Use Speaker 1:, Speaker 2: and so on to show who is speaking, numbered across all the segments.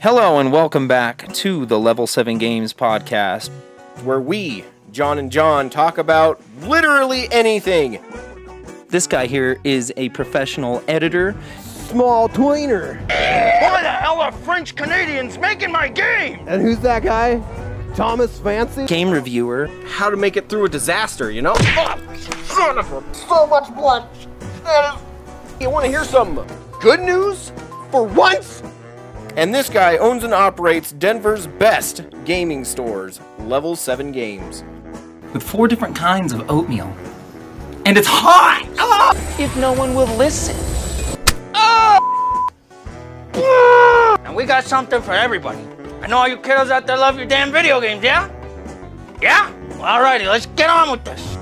Speaker 1: Hello and welcome back to the Level 7 Games podcast.
Speaker 2: where we, John and John, talk about literally anything.
Speaker 1: This guy here is a professional editor.
Speaker 3: Small tweener.
Speaker 4: Why the hell are French Canadians making my game?
Speaker 3: And who's that guy? Thomas Fancy?
Speaker 1: game reviewer,
Speaker 2: How to make it through a disaster, you know?
Speaker 4: Oh, son of a... So much blood. That is...
Speaker 2: You want to hear some good news? For once? And this guy owns and operates Denver's best gaming stores, Level 7 Games.
Speaker 5: with four different kinds of oatmeal. And it's hot! Ah!
Speaker 6: if no one will listen.
Speaker 4: And we got something for everybody. I know all you kiddos out there love your damn video games, yeah? Yeah? Well, alrighty, let's get on with this.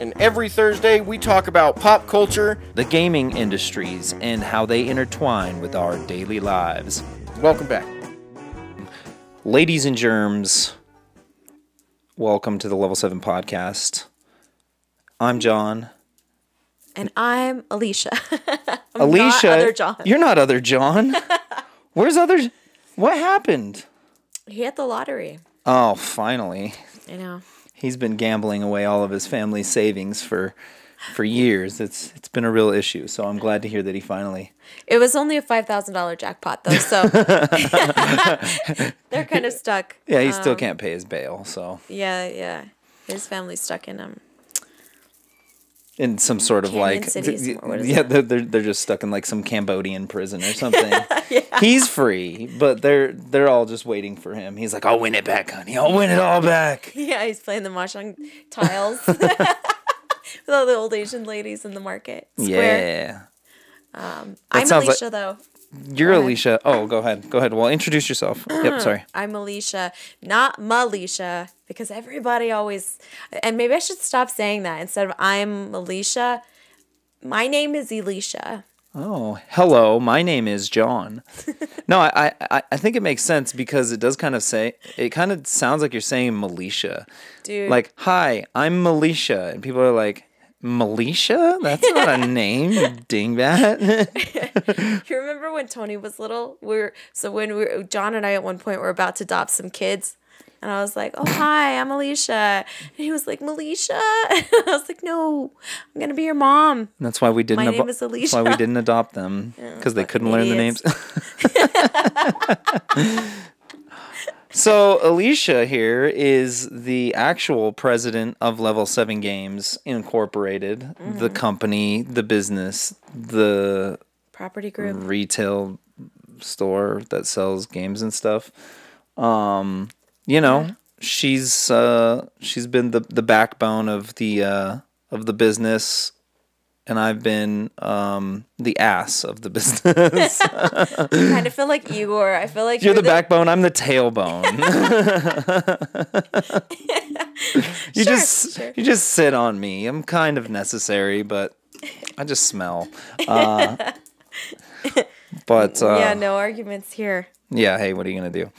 Speaker 2: And every Thursday, we talk about pop culture.
Speaker 1: the gaming industries, and how they intertwine with our daily lives.
Speaker 2: Welcome back.
Speaker 1: Ladies and germs, welcome to the Level 7 podcast. I'm John.
Speaker 7: And I'm Alicia. I'm
Speaker 1: Alicia,
Speaker 7: not other John.
Speaker 1: you're not other John. Where's other? What happened?
Speaker 7: He hit the lottery.
Speaker 1: Oh, finally.
Speaker 7: I know.
Speaker 1: He's been gambling away all of his family's savings for for years. It's it's been a real issue. So I'm glad to hear that he finally.
Speaker 7: It was only a five thousand dollar jackpot though, so they're kind of stuck.
Speaker 1: Yeah, he still
Speaker 7: Um,
Speaker 1: can't pay his bail. So
Speaker 7: Yeah, yeah. His family's stuck in um
Speaker 1: in some sort of
Speaker 7: Canyon
Speaker 1: like
Speaker 7: City somewhere. What is
Speaker 1: yeah, they're, they're they're just stuck in like some Cambodian prison or something. yeah. He's free, but they're they're all just waiting for him. He's like, "I'll win it back, honey. I'll win it all back."
Speaker 7: Yeah, he's playing the mahjong tiles with all the old Asian ladies in the market. Square.
Speaker 1: Yeah.
Speaker 7: Um, I'm
Speaker 1: sounds like-
Speaker 7: Alicia though.
Speaker 1: You're. Alicia. Oh, go ahead. Go ahead. Well, introduce yourself. Yep, sorry.
Speaker 7: I'm Alicia, not Malicia, because everybody always, and maybe I should stop saying that instead of I'm Alicia. My name is Elisha.
Speaker 1: Oh, hello. My name is John. no, I, I, I think it makes sense because it does kind of say it kind of sounds like you're saying Malicia.
Speaker 7: Dude.
Speaker 1: Like, hi, I'm Militia, and people are like, Militia? That's not a name, you dingbat.
Speaker 7: You remember when Tony was little? We are so when we were, John and I at one point were about to adopt some kids, and I was like, "Oh hi, I'm Alicia," and he was like, "Militia," and I was like, "No, I'm gonna be your mom."
Speaker 1: That's why we didn't.
Speaker 7: My name
Speaker 1: abo-
Speaker 7: is
Speaker 1: That's why we didn't adopt them because they couldn't learn the names. So Alicia here is the actual president of Level Seven Games Incorporated,
Speaker 7: Mm-hmm.
Speaker 1: the company, the business, the
Speaker 7: Property group.
Speaker 1: retail store that sells games and stuff. Um, you know, she's uh she's been the the backbone of the uh of the business and I've been um the ass of the business.
Speaker 7: I kind of feel like Igor. I feel like
Speaker 1: You're the backbone, I'm the tailbone. you
Speaker 7: Sure,
Speaker 1: just
Speaker 7: sure.
Speaker 1: you just sit on me. I'm kind of necessary, but I just smell. Uh, but uh,
Speaker 7: yeah, no arguments here.
Speaker 1: Yeah, hey, what are you gonna do?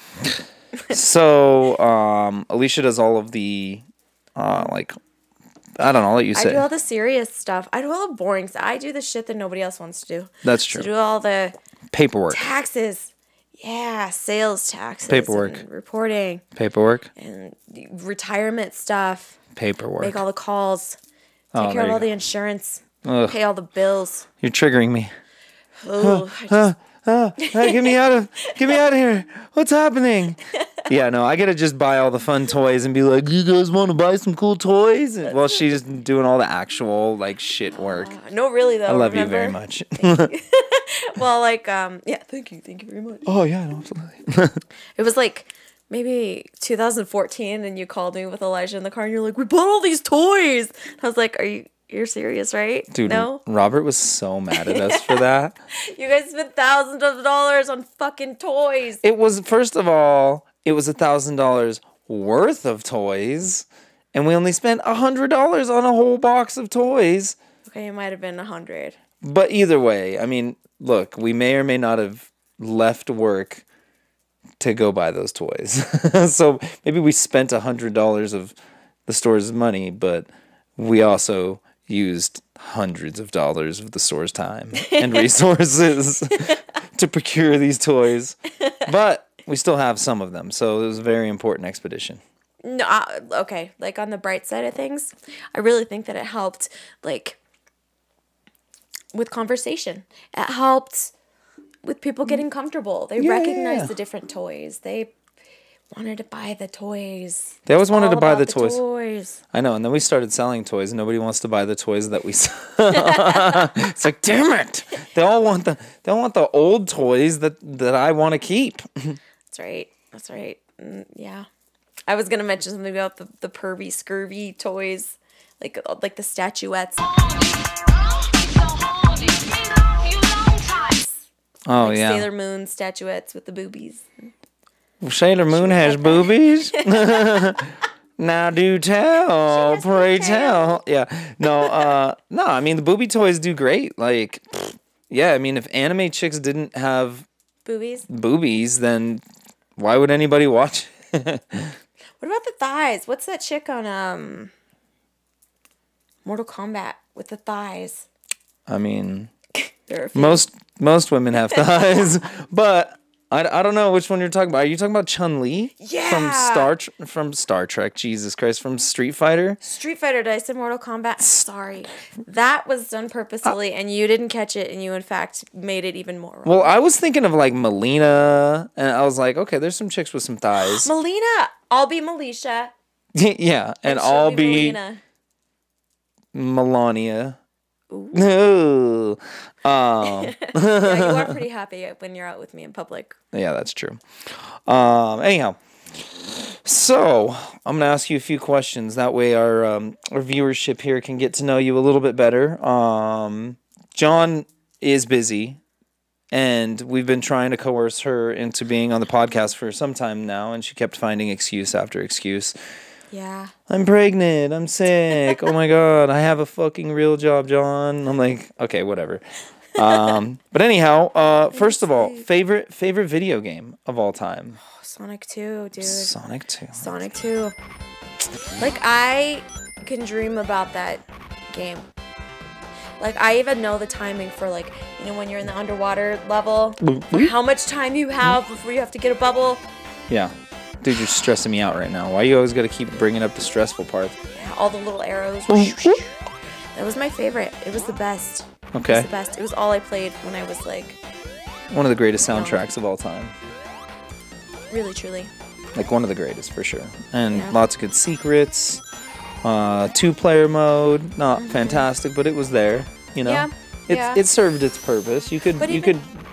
Speaker 1: so, um, Alicia does all of the, uh, like, I don't know. I'll let you say.
Speaker 7: I do all the serious stuff. I do all the boring stuff. I do the shit that nobody else wants to do.
Speaker 1: That's
Speaker 7: So
Speaker 1: true.
Speaker 7: do all the
Speaker 1: Paperwork,
Speaker 7: taxes. Yeah, sales taxes.
Speaker 1: Paperwork.
Speaker 7: and reporting
Speaker 1: paperwork,
Speaker 7: and retirement stuff.
Speaker 1: paperwork.
Speaker 7: Make all the calls.
Speaker 1: Oh,
Speaker 7: Take
Speaker 1: there
Speaker 7: care of all
Speaker 1: go.
Speaker 7: the insurance.
Speaker 1: Ugh.
Speaker 7: Pay all the bills.
Speaker 1: You're triggering me.
Speaker 7: Ooh, I just,
Speaker 1: Hey, get me out of, get me out of here. What's happening? yeah, no, I gotta just buy all the fun toys and be like, you guys want to buy some cool toys? And- Well, she's doing all the actual like shit work.
Speaker 7: no, really though.
Speaker 1: I love you very much.
Speaker 7: Well, like, um, yeah, thank you, thank you very much.
Speaker 1: oh yeah, absolutely.
Speaker 7: It was like maybe 2014, and you called me with Elijah in the car, and you're like, "We bought all these toys." I was like, "Are you?" You're serious, right?
Speaker 1: Dude,
Speaker 7: No?
Speaker 1: Robert was so mad at us for that.
Speaker 7: You guys spent thousands of dollars on fucking toys.
Speaker 1: It was first of all, it was a thousand dollars worth of toys, and we only spent a hundred dollars on a whole box of toys.
Speaker 7: Okay, it might have been a hundred.
Speaker 1: But either way, I mean, look, we may or may not have left work to go buy those toys. so maybe we spent a hundred dollars of the store's money, but we also used hundreds of dollars of the store's time and resources to procure these toys. but we still have some of them, so it was a very important expedition.
Speaker 7: No, uh, okay. Like on the bright side of things, I really think that it helped, like, with conversation. It helped with people getting comfortable. They
Speaker 1: Mm. Yeah, yeah,
Speaker 7: recognized
Speaker 1: yeah.
Speaker 7: the different toys. They wanted to buy the toys.
Speaker 1: They always wanted to buy
Speaker 7: about
Speaker 1: the toys.
Speaker 7: toys.
Speaker 1: I know, and then we started selling toys. and Nobody wants to buy the toys that we sell. it's like, damn it! They all want the they all want the old toys that that I want to keep.
Speaker 7: That's right. That's right. Mm, yeah. I was gonna mention something about the, the pervy scurvy toys, like like the statuettes.
Speaker 1: Oh
Speaker 7: like
Speaker 1: yeah,
Speaker 7: Sailor Moon statuettes with the boobies.
Speaker 1: Well, Sailor Moon has boobies. now do tell, pray tell. Yeah, no, uh, no. I mean the booby toys do great. Like, yeah, I mean if anime chicks didn't have
Speaker 7: Boobies.
Speaker 1: boobies, then why would anybody watch?
Speaker 7: What about the thighs? What's that chick on um Mortal Kombat with the thighs?
Speaker 1: I mean,
Speaker 7: There are
Speaker 1: most most women have thighs, but. I, I don't know which one you're talking about. Are you talking about Chun Li from Star from Star Trek? Jesus Christ, from Street Fighter.
Speaker 7: Street Fighter Dice and Mortal Kombat. Sorry. That was done purposefully uh, and you didn't catch it and you in fact made it even more wrong.
Speaker 1: Well, I was thinking of like Mileena, and I was like, okay, there's some chicks with some thighs.
Speaker 7: Mileena, I'll be Melisha.
Speaker 1: yeah, and,
Speaker 7: she'll
Speaker 1: I'll be
Speaker 7: Mileena.
Speaker 1: Melania. Ooh. Um,
Speaker 7: Yeah, you are pretty happy when you're out with me in public.
Speaker 1: yeah, that's true. Um, anyhow, so I'm gonna ask you a few questions. That way, our um, our viewership here can get to know you a little bit better. Um, John is busy, and we've been trying to coerce her into being on the podcast for some time now, and she kept finding excuse after excuse.
Speaker 7: Yeah.
Speaker 1: I'm pregnant. I'm sick. Oh my god, I have a fucking real job, John. I'm like, okay, whatever. Um, but anyhow, uh, first of all, favorite favorite video game of all time,
Speaker 7: Sonic 2, dude.
Speaker 1: Sonic Two.
Speaker 7: Sonic 2. Like, I can dream about that game. Like, I even know the timing for, like, you know, when you're in the underwater level, how much time you have before you have to get a bubble.
Speaker 1: Yeah, dude, you're stressing me out right now. Why you always got to keep bringing up the stressful part?
Speaker 7: Yeah, all the little arrows. That was my favorite. It was the best. It was
Speaker 1: Okay,
Speaker 7: the best. It was all I played when I was, like,
Speaker 1: one of the greatest soundtracks of all time.
Speaker 7: really, truly.
Speaker 1: Like one of the greatest for sure, and
Speaker 7: Yeah.
Speaker 1: lots of good secrets. Uh, two player mode, not fantastic, but it was there. You know,
Speaker 7: Yeah,
Speaker 1: it
Speaker 7: yeah.
Speaker 1: it served its purpose. You could
Speaker 7: But
Speaker 1: you
Speaker 7: even-
Speaker 1: could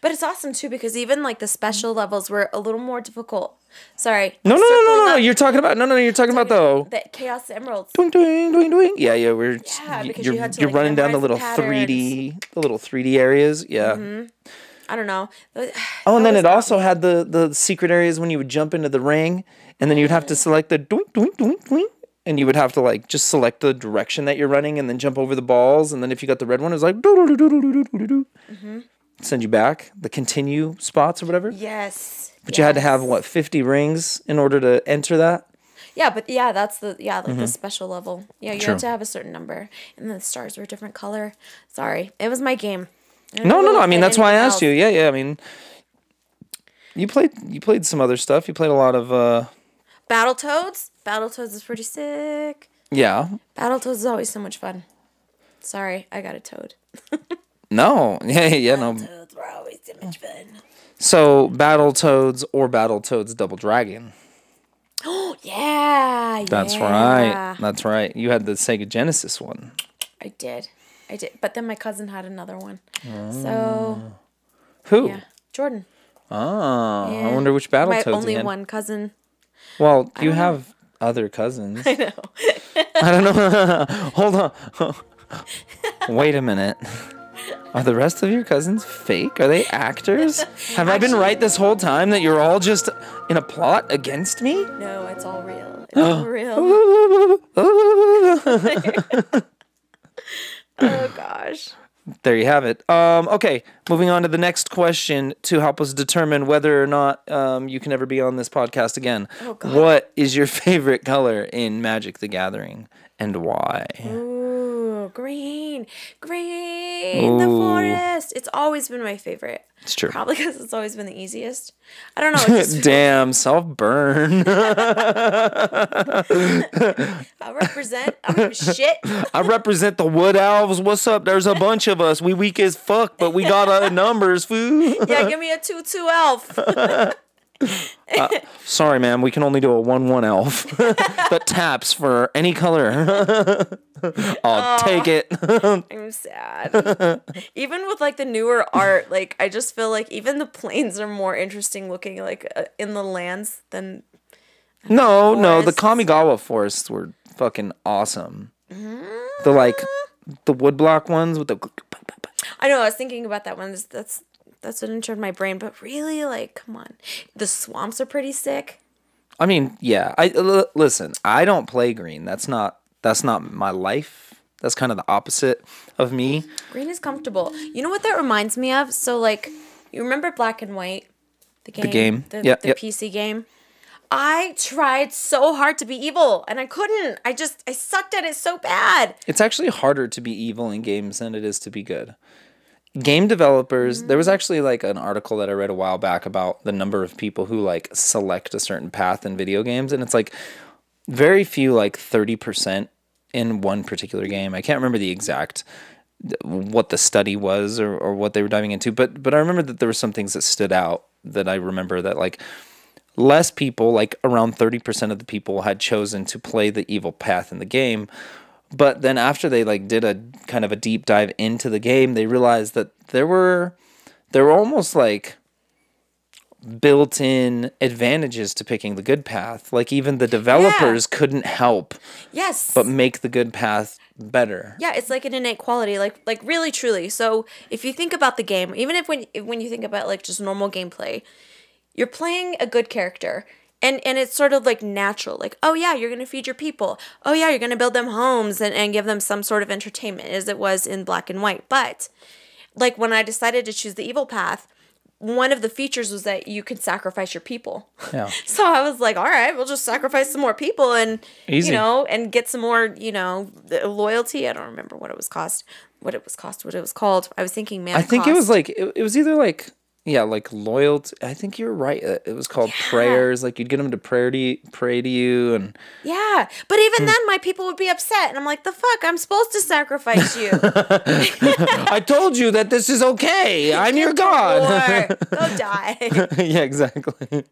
Speaker 7: But it's awesome too because even like the special levels were a little more difficult. Sorry.
Speaker 1: No, no, no, no, no, no. You're talking about no, no. You're talking about the
Speaker 7: the Chaos Emeralds.
Speaker 1: Doing, doing, doing, doing. Yeah, yeah. We're
Speaker 7: Yeah, because
Speaker 1: you're
Speaker 7: you had to,
Speaker 1: you're running down the little three D, the little three D areas. Yeah. Mm-hmm.
Speaker 7: I don't know.
Speaker 1: Oh, and then it also had the the secret areas when you would jump into the ring, and then you'd have to select the doink, doink, doink, doink, and you would have to like just select the direction that you're running, and then jump over the balls, and then if you got the red one, it was like doodle Send you back the continue spots or whatever.
Speaker 7: Yes.
Speaker 1: But you had to have what fifty rings in order to enter that.
Speaker 7: Yeah, but yeah, that's the yeah like the special level. Yeah, you
Speaker 1: Mm-hmm. True.
Speaker 7: had to have a certain number, and then the stars were a different color. Sorry, it was my game.
Speaker 1: No, no, no. I mean that's why I asked
Speaker 7: else.
Speaker 1: you. Yeah, yeah. I mean, you played you played some other stuff. You played a lot of uh
Speaker 7: Battletoads. Battletoads is pretty sick.
Speaker 1: yeah.
Speaker 7: Battletoads is always so much fun. Sorry, I got a toad.
Speaker 1: No, yeah, yeah, no.
Speaker 7: Toads were always so much fun.
Speaker 1: So Battletoads or Battletoads Double Dragon.
Speaker 7: Oh, yeah,
Speaker 1: That's
Speaker 7: yeah.
Speaker 1: right. That's right. You had the Sega Genesis one.
Speaker 7: I did, I did. But then my cousin had another one. So ah.
Speaker 1: Who?
Speaker 7: yeah, Jordan.
Speaker 1: Oh, I wonder which
Speaker 7: My
Speaker 1: Battletoads
Speaker 7: only
Speaker 1: you had.
Speaker 7: one cousin.
Speaker 1: Well, you have other cousins. I know. I don't know. Hold on. Wait a minute. Are the rest of your cousins fake? Are they actors? Have I been right this whole time that you're all just in a plot against me?
Speaker 7: No, it's all real. It's all real. Oh gosh.
Speaker 1: there you have it. Um, okay, moving on to the next question to help us determine whether or not um, you can ever be on this podcast again.
Speaker 7: Oh.
Speaker 1: What is your favorite color in Magic the Gathering and why?
Speaker 7: Ooh, green, green, the forest. It's always been my favorite.
Speaker 1: It's true.
Speaker 7: Probably because it's always been the easiest. I don't know. Just,
Speaker 1: Damn, self burn.
Speaker 7: I represent. I don't give a shit.
Speaker 1: I represent the Wood Elves. What's up? There's a bunch of us. We weak as fuck, but we got uh, numbers, foo.
Speaker 7: Yeah, give me a two-two elf.
Speaker 1: Sorry, man. We can only do a one-one elf that taps for any color. I'll take it.
Speaker 7: I'm sad. even with like the newer art, like I just feel like even the planes are more interesting looking, like uh, in the lands than.
Speaker 1: no, no. The
Speaker 7: Forests.
Speaker 1: Kamigawa forests were fucking awesome.
Speaker 7: Mm.
Speaker 1: The like the woodblock ones with the.
Speaker 7: I know. I was thinking about that one. That's that's, that's what entered my brain. But really, like, come on, the swamps are pretty sick.
Speaker 1: I mean, yeah. I l- listen. I don't play green. That's not. That's not my life. That's kind of the opposite of me.
Speaker 7: Green is comfortable. You know what that reminds me of? So like, you remember Black and White, the game, the
Speaker 1: game.
Speaker 7: the,
Speaker 1: Yeah,
Speaker 7: the
Speaker 1: yeah.
Speaker 7: PC game. I tried so hard to be evil, and I couldn't. I just I sucked at it so bad.
Speaker 1: It's actually harder to be evil in games than it is to be good. Game developers, there was mm. actually like an article that I read a while back about the number of people who like select a certain path in video games and it's like very few like 30% in one particular game. I can't remember the exact what the study was or, or what they were diving into, but but I remember that there were some things that stood out that I remember that like less people, like around 30% of the people had chosen to play the evil path in the game. But then after they like did a kind of a deep dive into the game, they realized that there were there were almost like built-in advantages to picking the good path. Like even the developers couldn't help
Speaker 7: Yes.
Speaker 1: but make the good path better.
Speaker 7: yeah, it's like an innate quality, like like really truly. So if you think about the game, even if when when you think about like just normal gameplay, you're playing a good character. And, and it's sort of like natural, like, oh yeah, you're gonna feed your people. Oh yeah, you're gonna build them homes and, and give them some sort of entertainment, as it was in black and white. But like when I decided to choose the evil path, one of the features was that you could sacrifice your people.
Speaker 1: Yeah.
Speaker 7: So I was like, all right, we'll just sacrifice some more people and
Speaker 1: Easy.
Speaker 7: you know, and get some more, you know, loyalty. I don't remember what it was cost, what it was cost, what it was called. I was thinking, man,
Speaker 1: I think it was like it, it was either like yeah, like loyalty. I think you're right. uh, It was called prayers. Like you'd get them to pray to you, pray to you, and
Speaker 7: yeah. But
Speaker 1: Hmm.
Speaker 7: even then, my people would be upset, and I'm like, the fuck, I'm supposed to sacrifice you.
Speaker 1: I told you that this is okay. I'm your god.
Speaker 7: or go die.
Speaker 1: yeah, exactly.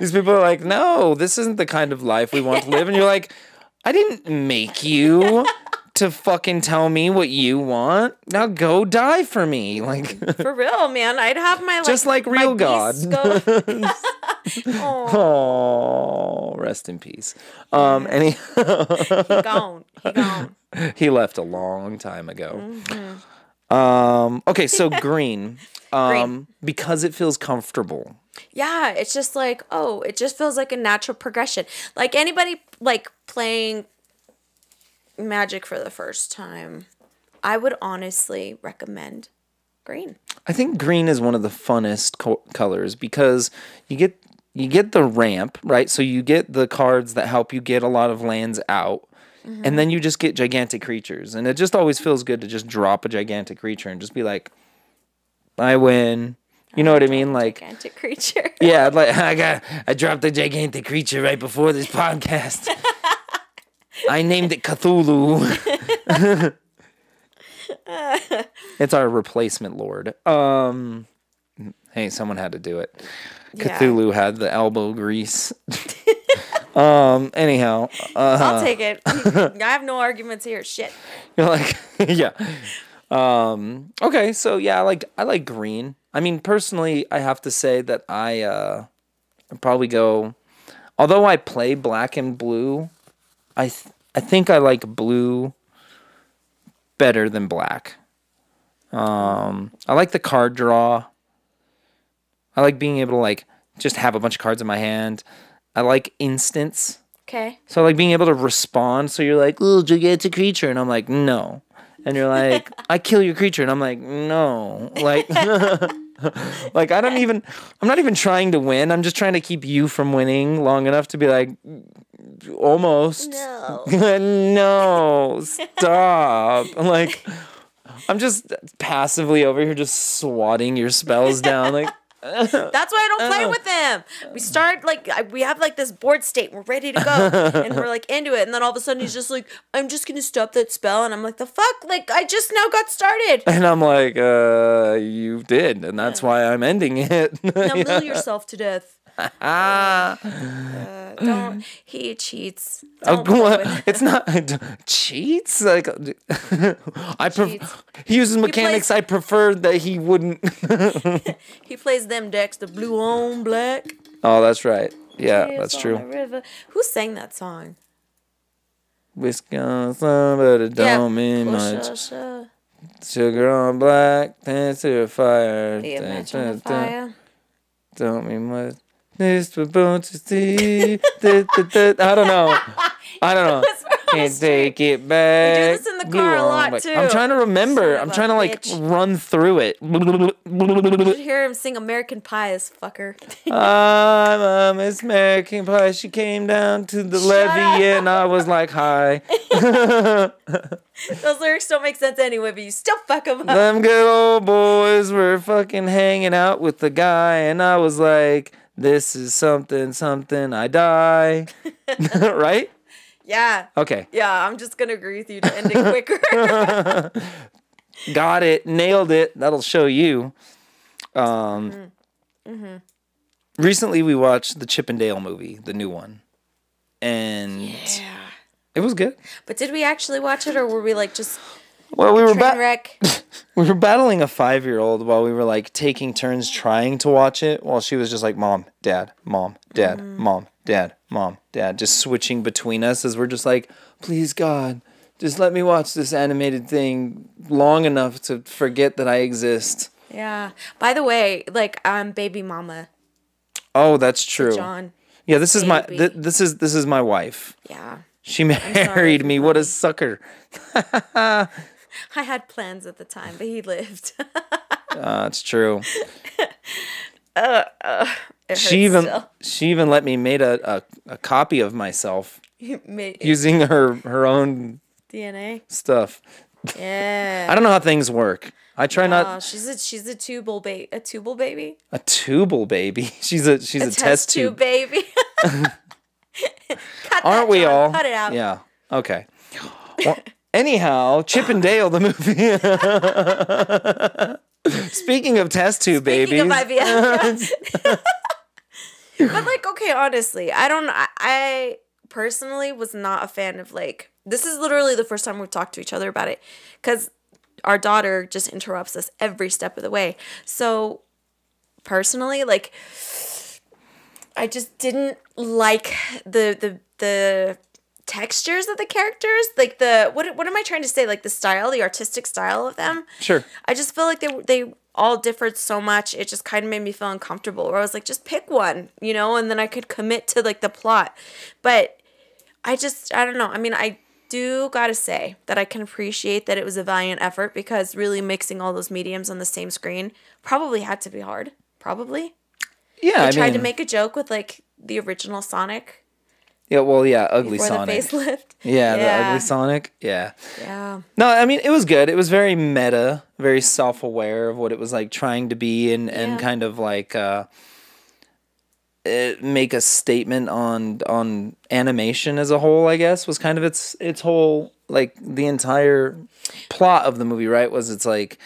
Speaker 1: These people are like, no, this isn't the kind of life we want to live. And you're like, I didn't make you to fucking tell me what you want. Now go die for me. Like,
Speaker 7: For real, man. I'd have my like,
Speaker 1: Just like real God.
Speaker 7: Go. oh,
Speaker 1: oh, rest in peace. Um, and he,
Speaker 7: he gone. He gone.
Speaker 1: he left a long time ago. Um, okay, so green. Um, because it feels comfortable.
Speaker 7: Yeah, it's just like, oh, it just feels like a natural progression. Like anybody like playing Magic for the first time, I would honestly recommend green.
Speaker 1: I think green is one of the funnest co- colors because you get you get the ramp, right? So you get the cards that help you get a lot of lands out. Mm-hmm. And then you just get gigantic creatures. And it just always feels good to just drop a gigantic creature and just be like I win. You know what I mean? Like
Speaker 7: Gigantic creature.
Speaker 1: yeah, like I got I dropped a gigantic creature right before this podcast. I named it Cthulhu. it's our replacement lord. Um hey, someone had to do it.
Speaker 7: Yeah.
Speaker 1: Cthulhu had the elbow grease. um anyhow, uh,
Speaker 7: I'll take it. I have no arguments here. Shit.
Speaker 1: you're like yeah. Um okay, so yeah, I like I like green. I mean, personally, I have to say that I uh I'd probably go although I play black and blue, I th- I think I like blue better than black. Um, I like the card draw. I like being able to like just have a bunch of cards in my hand. I like instants.
Speaker 7: Okay.
Speaker 1: So I like being able to respond. So you're like, "Oh, did you get a creature?" And I'm like, "No." And you're like, "I kill your creature," and I'm like, "No." Like, like I don't even. I'm not even trying to win. I'm just trying to keep you from winning long enough to be like, almost.
Speaker 7: No.
Speaker 1: no, stop. I'm like, I'm just passively over here, just swatting your spells down. Like,
Speaker 7: That's why I don't play with them. We start like we have like this board state. We're ready to go, and we're like into it. And then all of a sudden he's just like, "I'm just gonna stop that spell," and I'm like, "The fuck!" Like I just now got started.
Speaker 1: and I'm like, uh, you did, and that's why I'm ending it.
Speaker 7: Now mill yourself to death.
Speaker 1: Ah.
Speaker 7: Uh, don't. He cheats.
Speaker 1: Oh,
Speaker 7: Don't play
Speaker 1: what?
Speaker 7: with him.
Speaker 1: It's not cheats. Like I, pref-
Speaker 7: Cheats.
Speaker 1: he uses mechanics.
Speaker 7: plays-
Speaker 1: I prefer that he wouldn't.
Speaker 7: He plays them decks, the blue on black.
Speaker 1: oh, that's right. Yeah,
Speaker 7: Tears
Speaker 1: that's true.
Speaker 7: Who sang that song?
Speaker 1: Wisconsin, but it don't mean
Speaker 7: Push
Speaker 1: much.
Speaker 7: us, uh,
Speaker 1: Sugar on black, dance to fire.
Speaker 7: The
Speaker 1: Dun,
Speaker 7: match on the
Speaker 1: dun, dun.
Speaker 7: fire.
Speaker 1: Don't mean much. This was born to see. Da, da, da. I don't know. I don't know. Can't take it back.
Speaker 7: Do this in the car a lot, too.
Speaker 1: I'm trying to remember.
Speaker 7: Son
Speaker 1: I'm trying to like
Speaker 7: bitch.
Speaker 1: run through it.
Speaker 7: You should hear him sing American Pie, this fucker.
Speaker 1: I'm a Miss American Pie. She came down to the levee and I was like, hi.
Speaker 7: Those lyrics don't make sense anyway, but you still fuck them up.
Speaker 1: Them good old boys were fucking hanging out with the guy, and I was like, this is something, something, I die. right?
Speaker 7: Yeah.
Speaker 1: Okay.
Speaker 7: Yeah, I'm just gonna agree with you to end it quicker.
Speaker 1: Got it. Nailed it. That'll show you. Um, Recently, we watched the Chip and Dale movie, the new one. And
Speaker 7: yeah.
Speaker 1: it was good.
Speaker 7: But did we actually watch it, or were we like just
Speaker 1: Well, we were back. We were battling a five year old while we were like taking turns trying to watch it while she was just like, Mom, Dad, Mom, Dad, Mom, Dad, Mom, Dad, just switching between us as we're just like, Please, God, just let me watch this animated thing long enough to forget that I exist.
Speaker 7: Yeah. By the way, like I'm um, baby mama
Speaker 1: Oh, that's true.
Speaker 7: John.
Speaker 1: Yeah, this is my th- this is this is my wife.
Speaker 7: Yeah.
Speaker 1: She married me. What a sucker.
Speaker 7: I had plans at the time, but he lived.
Speaker 1: Uh, it's true.
Speaker 7: it
Speaker 1: She even
Speaker 7: still.
Speaker 1: she even let me made a, a, a copy of myself
Speaker 7: made
Speaker 1: using her her own
Speaker 7: DNA.
Speaker 1: stuff.
Speaker 7: Yeah.
Speaker 1: I don't know how things work. I try
Speaker 7: Oh,
Speaker 1: not
Speaker 7: she's a she's a tubal baby. A tubal baby.
Speaker 1: a tubal baby. She's a she's a, test, tube.
Speaker 7: baby. Cut
Speaker 1: Aren't we
Speaker 7: John.
Speaker 1: all?
Speaker 7: Cut it out.
Speaker 1: Yeah. Okay. Well, anyhow, Chip and Dale the movie. Speaking of test tube
Speaker 7: Speaking
Speaker 1: babies,
Speaker 7: of IVF. but like, okay, honestly, I don't. I, I personally was not a fan of like. This is literally the first time we've talked to each other about it, because our daughter just interrupts us every step of the way. So personally, like, I just didn't like the the the textures of the characters like the what what am i trying to say like the style the artistic style of them
Speaker 1: sure.
Speaker 7: I just feel like they they all differed so much. It just kind of made me feel uncomfortable. Where I was like, just pick one, you know, and then I could commit to like the plot. But I just I don't know. I mean, I do gotta say that I can appreciate that it was a valiant effort because really mixing all those mediums on the same screen probably had to be hard. Probably.
Speaker 1: Yeah,
Speaker 7: I
Speaker 1: I
Speaker 7: tried to make a joke with like the original Sonic
Speaker 1: yeah. Well, yeah, ugly
Speaker 7: before
Speaker 1: Sonic.
Speaker 7: the facelift.
Speaker 1: Yeah, the ugly Sonic. Yeah.
Speaker 7: Yeah.
Speaker 1: No, I mean it was good. It was very meta, very self-aware of what it was like trying to be, and and
Speaker 7: Yeah.
Speaker 1: kind of like uh, it, make a statement on on animation as a whole. I guess was kind of its its whole like the entire plot of the movie. Right? Was it's like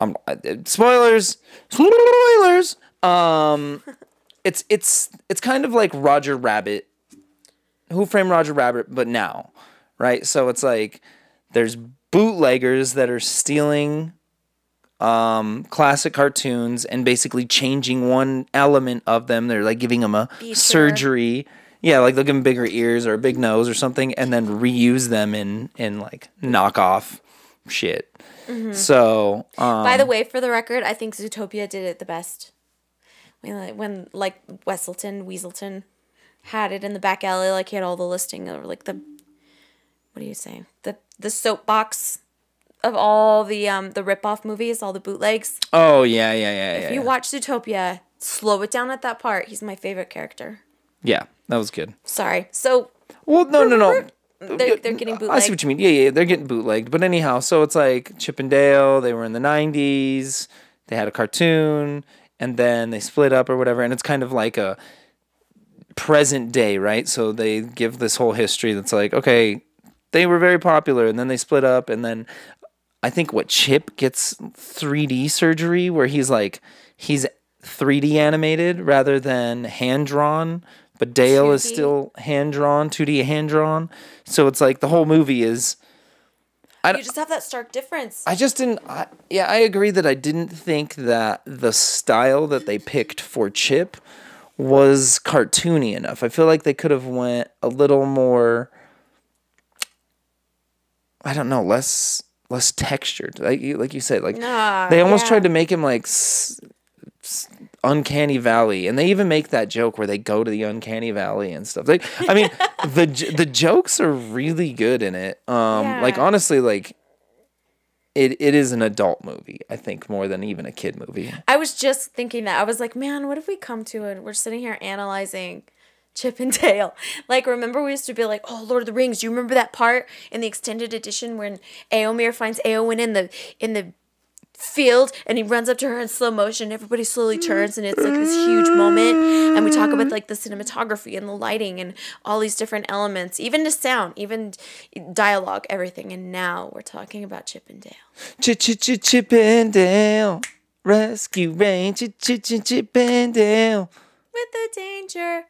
Speaker 1: um uh, spoilers spoilers. Um, it's it's it's kind of like Roger Rabbit who Framed Roger Rabbit, but now, right? So it's like there's bootleggers that are stealing um, classic cartoons and basically changing one element of them. They're like giving them a surgery. Yeah, like they'll give them bigger ears or a big nose or something, and then reuse them in in like knockoff shit. So, um,
Speaker 7: Mm-hmm. By the way, for the record, I think Zootopia did it the best. When, like- when like Wesselton, Weaselton had it in the back alley, like he had all the listing of like the what do you say? The the soapbox of all the um the rip-off movies, all the bootlegs.
Speaker 1: oh yeah, yeah, yeah, yeah.
Speaker 7: If you
Speaker 1: yeah.
Speaker 7: watch Zootopia, slow it down at that part. He's my favorite character.
Speaker 1: yeah, that was good.
Speaker 7: Sorry. So
Speaker 1: Well, no, no, no.
Speaker 7: they're, they're getting bootlegged.
Speaker 1: I see what you mean. Yeah, yeah, they're getting bootlegged. But anyhow, so it's like Chip and Dale. They were in the '90s. They had a cartoon, and then they split up or whatever. And it's kind of like a present day, right? So they give this whole history that's like, okay, they were very popular, and then they split up, and then I think what Chip gets 3D surgery, where he's like, he's 3D animated rather than hand drawn. But Dale is
Speaker 7: 2D.
Speaker 1: still hand drawn, 2D hand drawn. So it's like the whole movie is. I,
Speaker 7: you just have that stark difference.
Speaker 1: I just didn't. I, yeah, I agree that I didn't think that the style that they picked for Chip was cartoony enough. I feel like they could have went a little more. I don't know, less less textured. Like you, like you said, like
Speaker 7: Nah,
Speaker 1: they almost
Speaker 7: yeah.
Speaker 1: tried to make him like uncanny valley, and they even make that joke where they go to the uncanny valley and stuff. Like, I mean, the the jokes are really good in it. Um, like honestly, like it it is an adult movie. I think more than even a kid movie.
Speaker 7: I was just thinking that. I was like, man, what if we come to it? We're sitting here analyzing Chip and Dale. Like, remember we used to be like, oh, Lord of the Rings. Do you remember that part in the extended edition when Eomer finds Eowyn in the in the field and he runs up to her in slow motion. Everybody slowly turns and it's like this huge moment. And we talk about like the cinematography and the lighting and all these different elements, even the sound, even dialogue, everything. And now we're talking about Chip and Dale.
Speaker 1: Chip chip chip Chip and Dale, Rescue Ranger, Chip chip Chip and Dale.
Speaker 7: With the danger.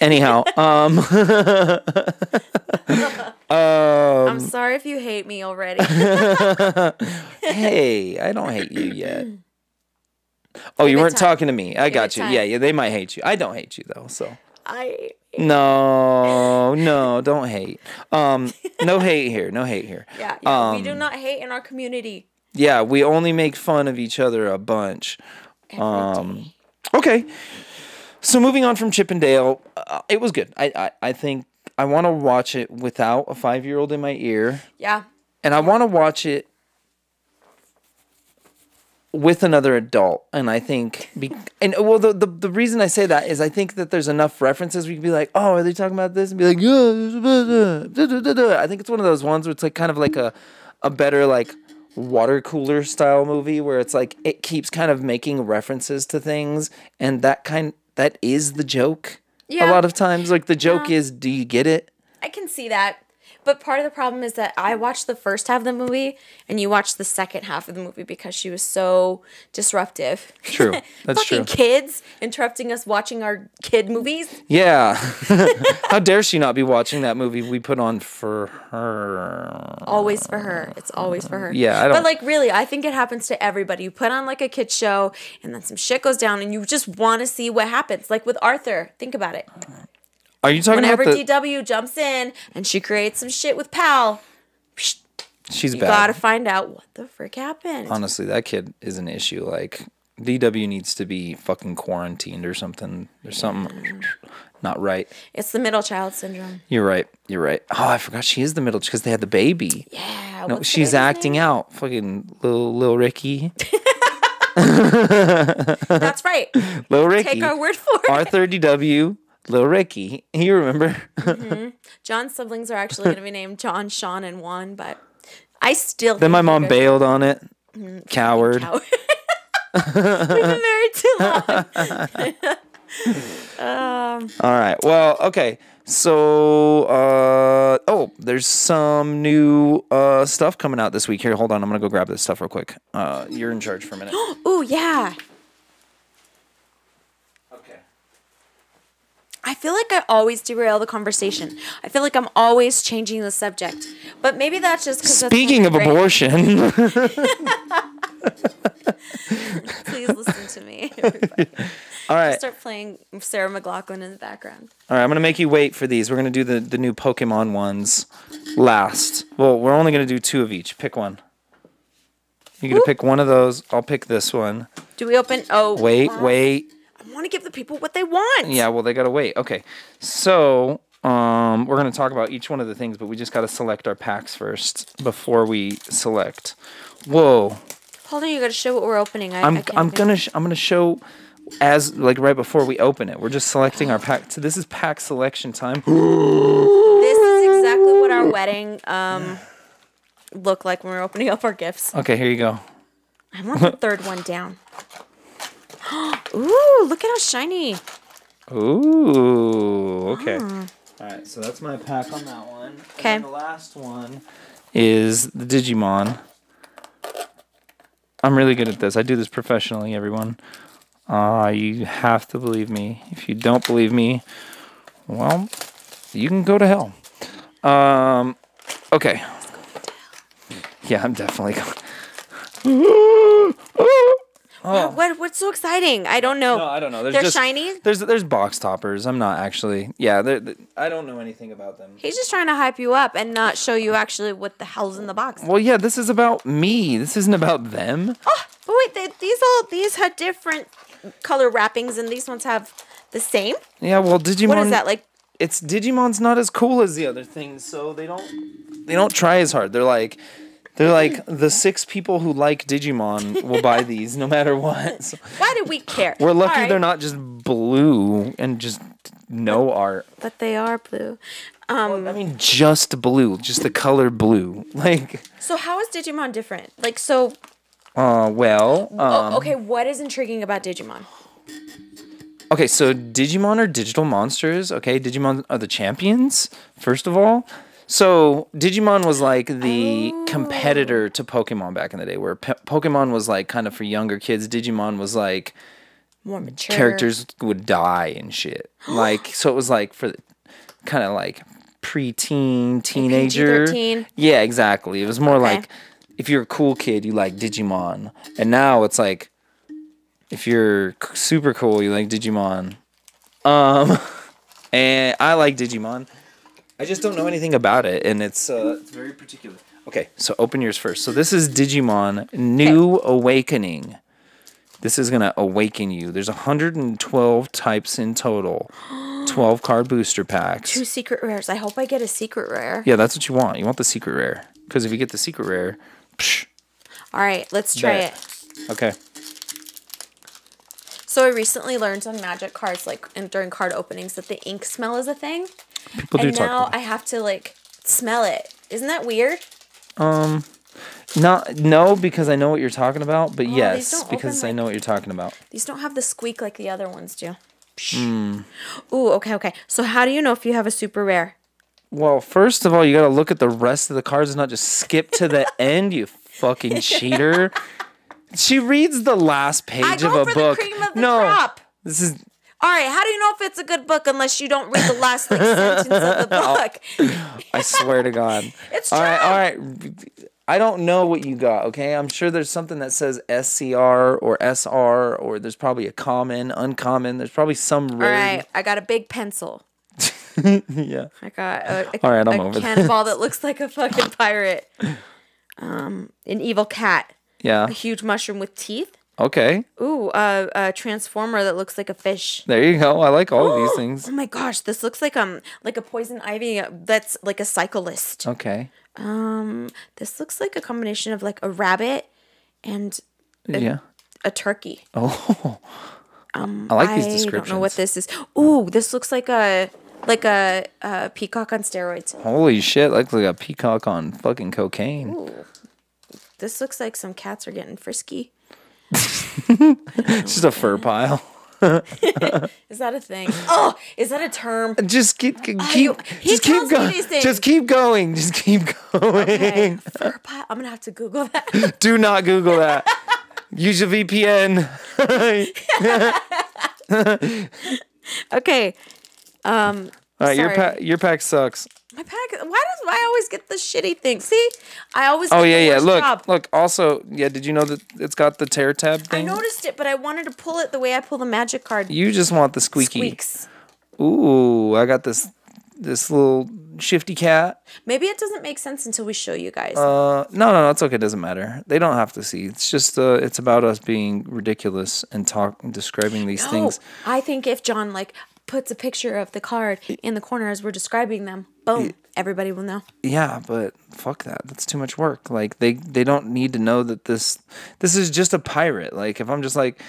Speaker 1: Anyhow, um,
Speaker 7: I'm sorry if you hate me already.
Speaker 1: hey, I don't hate you yet. Oh, you weren't
Speaker 7: time.
Speaker 1: talking to me. I got you.
Speaker 7: time.
Speaker 1: Yeah, yeah, they might hate you. I don't hate you though, so.
Speaker 7: I
Speaker 1: No, no, don't hate. Um, no hate here. No hate here.
Speaker 7: yeah, yeah we do
Speaker 1: Um,
Speaker 7: not hate in our community.
Speaker 1: Yeah, we only make fun of each other a bunch.
Speaker 7: every
Speaker 1: um,
Speaker 7: day.
Speaker 1: Okay. So moving on from Chip and Dale, uh, it was good. I I, I think I want to watch it without a five year old in my ear,
Speaker 7: Yeah.
Speaker 1: and I want to watch it with another adult. And I think, be, and well, the, the the reason I say that is I think that there's enough references we can be like, oh, are they talking about this? And be like, yeah. Uh, I think it's one of those ones where it's like kind of like a a better like water cooler style movie where it's like it keeps kind of making references to things and that kind that is the joke a lot of times like the joke is do you get it?
Speaker 7: I can see that. But part of the problem is that I watched the first half of the movie and you watched the second half of the movie because she was so disruptive.
Speaker 1: True. That's
Speaker 7: Fucking
Speaker 1: true.
Speaker 7: kids interrupting us watching our kid movies.
Speaker 1: yeah how dare she not be watching that movie we put on for her
Speaker 7: Always for her. It's always for her.
Speaker 1: Yeah, I
Speaker 7: But
Speaker 1: don't-
Speaker 7: like really, I think it happens to everybody. You put on like a kid show and then some shit goes down and you just want to see what happens. Like with Arthur. Think about it.
Speaker 1: Are you talking
Speaker 7: Whenever
Speaker 1: about the
Speaker 7: DW jumps in and she creates some shit with Pal, psh,
Speaker 1: she's
Speaker 7: you
Speaker 1: bad
Speaker 7: gotta find out what the frick happened.
Speaker 1: honestly that kid is an issue like dw needs to be fucking quarantined or something there's something not right
Speaker 7: It's the middle child syndrome.
Speaker 1: you're right you're right oh i forgot she is the middle because they had the baby
Speaker 7: Yeah.
Speaker 1: no
Speaker 7: what's the
Speaker 1: she's
Speaker 7: baby's
Speaker 1: acting
Speaker 7: name?
Speaker 1: out fucking little little ricky
Speaker 7: That's right.
Speaker 1: little ricky
Speaker 7: Take our word for it.
Speaker 1: arthur dw little ricky you remember
Speaker 7: John's siblings are actually going to be named John, Sean, and Juan, but I still.
Speaker 1: then my mom bailed on it coward
Speaker 7: Cow- We've been married too long.
Speaker 1: All right. Well, okay. So, uh, oh, there's some new uh, stuff coming out this week. Here, hold on. I'm gonna go grab this stuff real quick. Uh, you're in charge for a minute.
Speaker 7: oh, yeah. I feel like I always derail the conversation. I feel like I'm always changing the subject, but maybe that's just because.
Speaker 1: Speaking of abortion,
Speaker 7: please listen to me. everybody.
Speaker 1: All right.
Speaker 7: Start playing Sarah McLachlan in the background.
Speaker 1: All right, I'm gonna make you wait for these. We're gonna do the the new Pokemon ones last. Well, we're only gonna do two of each. Pick one. You're gonna
Speaker 7: Whoop.
Speaker 1: pick one of those. I'll pick this one.
Speaker 7: Do we open? Oh,
Speaker 1: Wait,
Speaker 7: wow.
Speaker 1: wait.
Speaker 7: I want to give the people what they want.
Speaker 1: Yeah, well, they gotta wait. Okay, so um, we're gonna talk about each one of the things, but we just gotta select our packs first before we select. Whoa,
Speaker 7: Hold on, you got to show what we're opening. I,
Speaker 1: I'm
Speaker 7: I
Speaker 1: I'm gonna sh- I'm gonna show as like right before we open it. We're just selecting our pack. So this is pack selection time.
Speaker 7: This is exactly what our wedding um looked like when we were opening up our gifts.
Speaker 1: Okay, here you go.
Speaker 7: I want the third one down. Ooh, look at how shiny.
Speaker 1: Ooh, okay. All right, so that's my pack on that one.
Speaker 7: Okay.
Speaker 1: then the last one is the Digimon. I'm really good at this. I do this professionally, everyone. Uh, you have to believe me. If you don't believe me, well, you can go to hell. Um, okay. Yeah, I'm definitely going.
Speaker 7: What, oh. what what's so exciting? I don't know.
Speaker 1: Oh. No, I don't know. There's
Speaker 7: They're
Speaker 1: just,
Speaker 7: shiny.
Speaker 1: There's there's box toppers. I'm not actually. Yeah, they're, they I don't know anything about them.
Speaker 7: He's just trying to hype you up and not show you actually what the hell's in the box.
Speaker 1: Well, yeah, this is about me. This isn't about them.
Speaker 7: Oh, but wait, they, these all these had different color wrappings, and these ones have the same.
Speaker 1: Yeah, well, Digimon.
Speaker 7: What is that like?
Speaker 1: It's Digimon's not as cool as the other things, so they don't they don't try as hard. They're like they're like the six people who like Digimon will buy these no matter what. So
Speaker 7: Why do we care?
Speaker 1: we're lucky
Speaker 7: right,
Speaker 1: they're not just blue and just no art.
Speaker 7: But they are blue. Um,
Speaker 1: I mean, just blue, just the color blue. Like,
Speaker 7: so how is Digimon different? Like, so
Speaker 1: uh, well, um,
Speaker 7: oh, okay, what is intriguing about Digimon?
Speaker 1: Okay, so Digimon are digital monsters. Okay, Digimon are the champions, first of all. So Digimon was like the competitor to Pokemon back in the day, where P- Pokemon was like kind of for younger kids. Digimon was like
Speaker 7: More mature
Speaker 1: characters would die and shit. Like, so it was like for kind of like preteen, teenager.
Speaker 7: PG-13?
Speaker 1: Yeah, exactly. It was more
Speaker 7: Okay.
Speaker 1: like if you're a cool kid, you like Digimon, and now it's like if you're c- super cool, you like Digimon. Um, and I like Digimon. I just don't know anything about it, and it's uh, it's very particular. Okay, so open yours first. So this is Digimon New Awakening. This is gonna awaken you. There's 112 types in total. 12 card booster packs.
Speaker 7: Two secret rares. I hope I get a secret rare.
Speaker 1: Yeah, that's what you want. You want the secret rare. Because if you get the secret rare, psh,
Speaker 7: All right, let's try
Speaker 1: Bet.
Speaker 7: it.
Speaker 1: okay.
Speaker 7: So I recently learned on Magic cards, like and during card openings, that the ink smell is a thing,
Speaker 1: People do
Speaker 7: and
Speaker 1: talk
Speaker 7: now I have to like smell it. Isn't that weird?
Speaker 1: Um, not no, because I know what you're talking about, but
Speaker 7: these
Speaker 1: yes, because
Speaker 7: open
Speaker 1: I know
Speaker 7: like-
Speaker 1: what you're talking about.
Speaker 7: These don't have the squeak like the other ones do.
Speaker 1: Hmm.
Speaker 7: Ooh, okay, okay. So how do you know if you have a super rare?
Speaker 1: Well, first of all, you gotta look at the rest of the cards and not just skip to the end, you fucking cheater. She reads the last page
Speaker 7: I
Speaker 1: of a
Speaker 7: for
Speaker 1: book.
Speaker 7: the cream of the
Speaker 1: no,
Speaker 7: crop.
Speaker 1: this is
Speaker 7: All right, how do you know if it's a good book unless you don't read the last like sentence of the book?
Speaker 1: I swear to God.
Speaker 7: It's
Speaker 1: all right,
Speaker 7: true.
Speaker 1: all right. I don't know what you got. Okay, I'm sure there's something that says SCR or SR, or there's probably a common, uncommon. There's probably some
Speaker 7: All
Speaker 1: rare.
Speaker 7: right, I got a big pencil.
Speaker 1: Yeah.
Speaker 7: I got a, a,
Speaker 1: All right, I'm
Speaker 7: a
Speaker 1: over
Speaker 7: cannonball that looks like a fucking pirate. Um, an evil cat,
Speaker 1: Yeah.
Speaker 7: a huge mushroom with teeth.
Speaker 1: Okay.
Speaker 7: Ooh, a, a transformer that looks like a fish.
Speaker 1: There you go. I like all of these things.
Speaker 7: Oh my gosh, this looks like um like a poison ivy uh, that's like a cyclist.
Speaker 1: Okay.
Speaker 7: Um, this looks like a combination of like a rabbit and
Speaker 1: Yeah.
Speaker 7: a turkey.
Speaker 1: Oh. I like these descriptions.
Speaker 7: I don't know what this is. Ooh, this looks like a like a, a peacock on steroids.
Speaker 1: Holy shit! Looks like a peacock on fucking cocaine.
Speaker 7: Ooh. This looks like some cats are getting frisky.
Speaker 1: It's just a fur pile.
Speaker 7: Is that a thing? Oh, is that a term?
Speaker 1: Just keep, keep,
Speaker 7: he
Speaker 1: just keep going. Just keep going. Just keep going.
Speaker 7: Okay, fur pile. I'm gonna have to Google that.
Speaker 1: Do not Google that. Use your VPN.
Speaker 7: okay.
Speaker 1: Um, All right, your
Speaker 7: Sorry.
Speaker 1: pack. Your pack sucks.
Speaker 7: My pack. Why does I always get the shitty thing? See, I always.
Speaker 1: Oh yeah, yeah. Look,
Speaker 7: job.
Speaker 1: look. Also, yeah. Did you know that it's got the tear tab thing?
Speaker 7: I noticed it, but I wanted to pull it the way I pull the magic card.
Speaker 1: You just want the squeaky.
Speaker 7: Squeaks.
Speaker 1: Ooh, I got this this little shifty cat.
Speaker 7: Maybe it doesn't make sense until we show you guys.
Speaker 1: Uh, no, no, no, it's okay. It doesn't matter. They don't have to see. It's just uh, it's about us being ridiculous and talk describing these
Speaker 7: no,
Speaker 1: things.
Speaker 7: I think if John like puts a picture of the card in the corner as we're describing them, boom, everybody will know.
Speaker 1: Yeah, but fuck that. That's too much work. Like they they don't need to know that this this is just a pirate. Like if I'm just like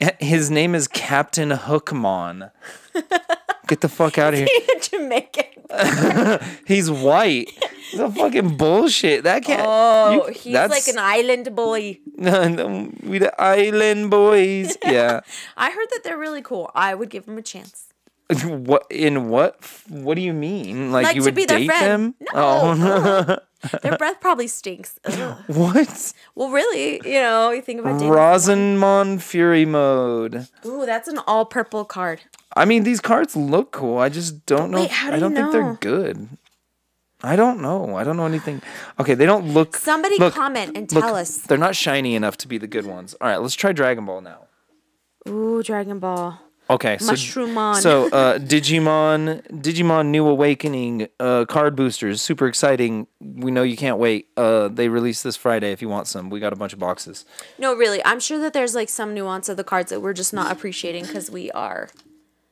Speaker 1: "Eh, his name is Captain Hookmon. Get the fuck out of here.
Speaker 7: Jamaican.
Speaker 1: He's white. It's a fucking bullshit. That can't.
Speaker 7: Oh,
Speaker 1: you-
Speaker 7: he's like an island boy.
Speaker 1: no we the island boys. Yeah.
Speaker 7: I heard that they're really cool. I would give them a chance.
Speaker 1: what in what? What do you mean? Like,
Speaker 7: Like
Speaker 1: you
Speaker 7: to
Speaker 1: would
Speaker 7: be
Speaker 1: date them?
Speaker 7: No.
Speaker 1: Oh. oh.
Speaker 7: Their breath probably stinks. Ugh.
Speaker 1: what?
Speaker 7: Well, really, you know, you think about dating.
Speaker 1: Rosemon Fury mode.
Speaker 7: Ooh, that's an all purple card.
Speaker 1: I mean, these cards look cool. I just don't know.
Speaker 7: wait, how do
Speaker 1: I don't think they're good. I don't know. I don't know anything. Okay, they don't look.
Speaker 7: Somebody
Speaker 1: look,
Speaker 7: comment and
Speaker 1: look,
Speaker 7: tell us.
Speaker 1: They're not shiny enough to be the good ones. All right, let's try Dragon Ball now.
Speaker 7: Ooh, Dragon Ball.
Speaker 1: Okay, so
Speaker 7: Mushroomon.
Speaker 1: so uh, Digimon, Digimon New Awakening uh, card boosters, super exciting. We know you can't wait. Uh, they released this Friday. If you want some, we got a bunch of boxes.
Speaker 7: No, really, I'm sure that there's like some nuance of the cards that we're just not appreciating because we are.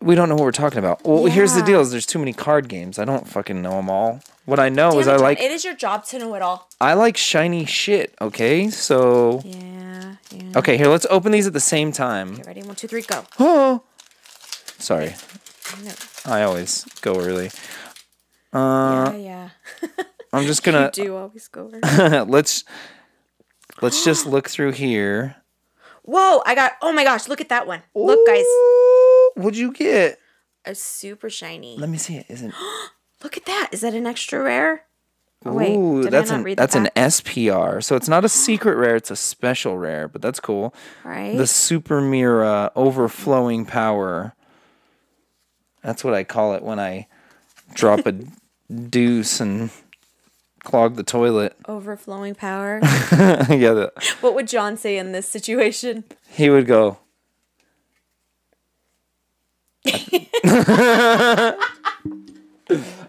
Speaker 1: We don't know what we're talking about. Well, here's the deal: is there's too many card games. I don't fucking know them all. What I know is
Speaker 7: it,
Speaker 1: I like
Speaker 7: It is your job to know it all.
Speaker 1: I like shiny shit. Okay, so
Speaker 7: Yeah, yeah.
Speaker 1: okay, here let's open these at the same time.
Speaker 7: Okay, ready? One, two, three, go.
Speaker 1: Oh, sorry,
Speaker 7: No.
Speaker 1: I always go early.
Speaker 7: Uh, yeah, yeah.
Speaker 1: I'm just gonna
Speaker 7: You do always go over.
Speaker 1: let's let's just look through here.
Speaker 7: Whoa! I got. Oh my gosh! Look at that one. Look, guys.
Speaker 1: What'd you get?
Speaker 7: A super shiny.
Speaker 1: Let me see it. Isn't
Speaker 7: Look at that. Is that an extra rare? Oh, wait,
Speaker 1: Ooh,
Speaker 7: did
Speaker 1: that's
Speaker 7: I not
Speaker 1: an that's an? SPR. So it's not a secret rare, it's a special rare, but that's cool.
Speaker 7: Right.
Speaker 1: The Super Mira overflowing power. That's what I call it when I drop a deuce and clog the toilet.
Speaker 7: Overflowing power.
Speaker 1: yeah, the,
Speaker 7: what would John say in this situation?
Speaker 1: he would go.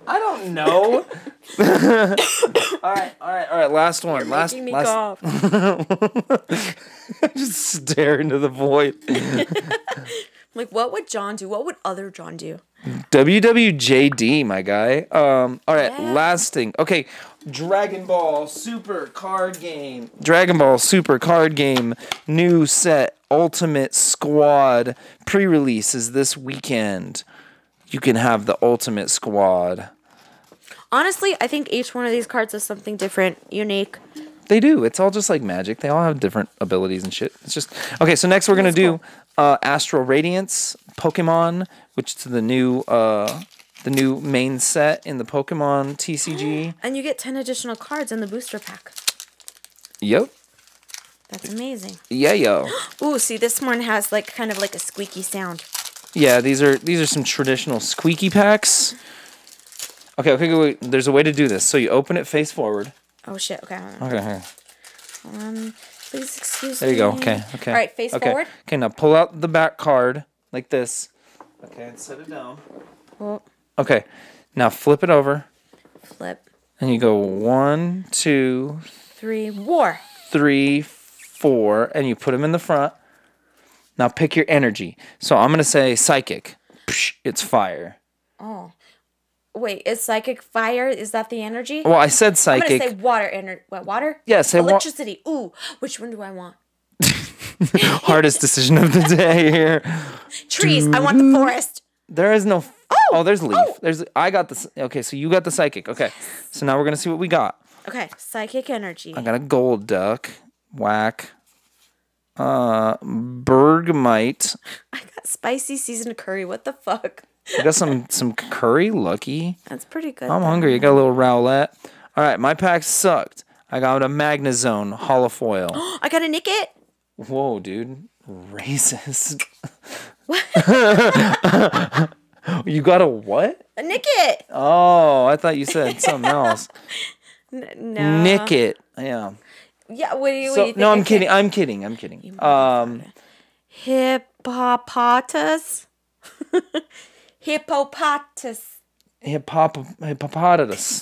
Speaker 1: I don't know. all right, all right, all right. Last one. last,
Speaker 7: Making me
Speaker 1: last.
Speaker 7: cough.
Speaker 1: Just stare into the void.
Speaker 7: Like, what would John do? What would other John do?
Speaker 1: WWJD, my guy. Um. All right.
Speaker 7: Yeah.
Speaker 1: Last thing. Okay. Dragon Ball Super Card Game. Dragon Ball Super Card Game. New set. Ultimate Squad. Pre-release is this weekend. You can have the Ultimate Squad.
Speaker 7: Honestly, I think each one of these cards is something different, unique.
Speaker 1: They do. It's all just like magic. They all have different abilities and shit. It's just okay. So next we're gonna do uh, Astral Radiance Pokemon, which is the new uh, the new main set in the Pokemon TCG.
Speaker 7: And you get 10 additional cards in the booster pack.
Speaker 1: yep.
Speaker 7: That's amazing.
Speaker 1: Yeah, yo.
Speaker 7: Ooh, see, this one has like kind of like a squeaky sound.
Speaker 1: Yeah, these are these are some traditional squeaky packs. Okay, okay, wait. There's a way to do this. So you open it face forward.
Speaker 7: Oh shit, okay.
Speaker 1: Okay, okay.
Speaker 7: Please excuse
Speaker 1: There you
Speaker 7: me.
Speaker 1: go. Okay, okay.
Speaker 7: All right, face
Speaker 1: okay.
Speaker 7: forward.
Speaker 1: Okay, now pull out the back card like this. Okay, and set it down.
Speaker 7: Oh,
Speaker 1: Okay, now flip it over.
Speaker 7: flip.
Speaker 1: And you go one, two,
Speaker 7: Three. War.
Speaker 1: three, four, and you put them in the front. Now pick your energy. So I'm gonna say psychic. Psh, It's fire. Oh.
Speaker 7: Wait, is psychic fire? Is that the energy?
Speaker 1: Well, I said
Speaker 7: I'm
Speaker 1: psychic.
Speaker 7: gonna say water. Ener- what? Water?
Speaker 1: Yeah, say wa-
Speaker 7: electricity. Ooh, which one do I want?
Speaker 1: Hardest decision of the day here.
Speaker 7: Trees. I want the forest.
Speaker 1: There is no. f-
Speaker 7: Oh,
Speaker 1: oh, there's leaf.
Speaker 7: oh.
Speaker 1: There's. I got this. Okay, so you got the psychic. Okay, so now we're gonna see what we got.
Speaker 7: Okay, psychic energy.
Speaker 1: I got a Golduck. Whack. Uh, Bergmite.
Speaker 7: I got spicy seasoned curry. What the fuck?
Speaker 1: I got some some curry. Lucky.
Speaker 7: That's pretty good.
Speaker 1: I'm
Speaker 7: though.
Speaker 1: hungry. I got a little Rowlet. All right, my pack sucked. I got a Magnazone holofoil.
Speaker 7: I got a Nickit.
Speaker 1: Whoa, dude. Racist. What? You got a what?
Speaker 7: Nickit.
Speaker 1: Oh, I thought you said something else.
Speaker 7: No.
Speaker 1: Nickit. Yeah.
Speaker 7: Yeah. What do you? what do you think
Speaker 1: no, I'm kidding. I'm kidding. I'm kidding. Um,
Speaker 7: Hippopotamus. Hippopotamus.
Speaker 1: hippop hippopotamus.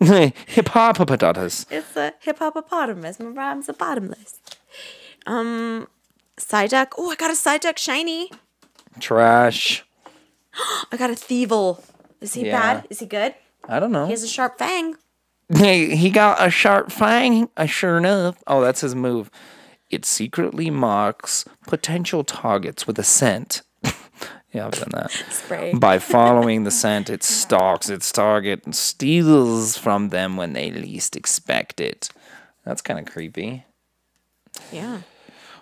Speaker 1: hippopotamus.
Speaker 7: It's a hippopotamus. My rhymes are bottomless. Um, Psyduck. Oh, I got a Psyduck shiny.
Speaker 1: Trash.
Speaker 7: I got a Thievul. Is he
Speaker 1: Yeah.
Speaker 7: bad? Is he good?
Speaker 1: I don't know.
Speaker 7: He has a sharp fang.
Speaker 1: Hey, he got a sharp fang. Uh, sure enough. Oh, that's his move. It secretly marks potential targets with a scent. Yeah, I've done that.
Speaker 7: Spray.
Speaker 1: By following the scent, it stalks its target and steals from them when they least expect it. That's kind of creepy.
Speaker 7: Yeah.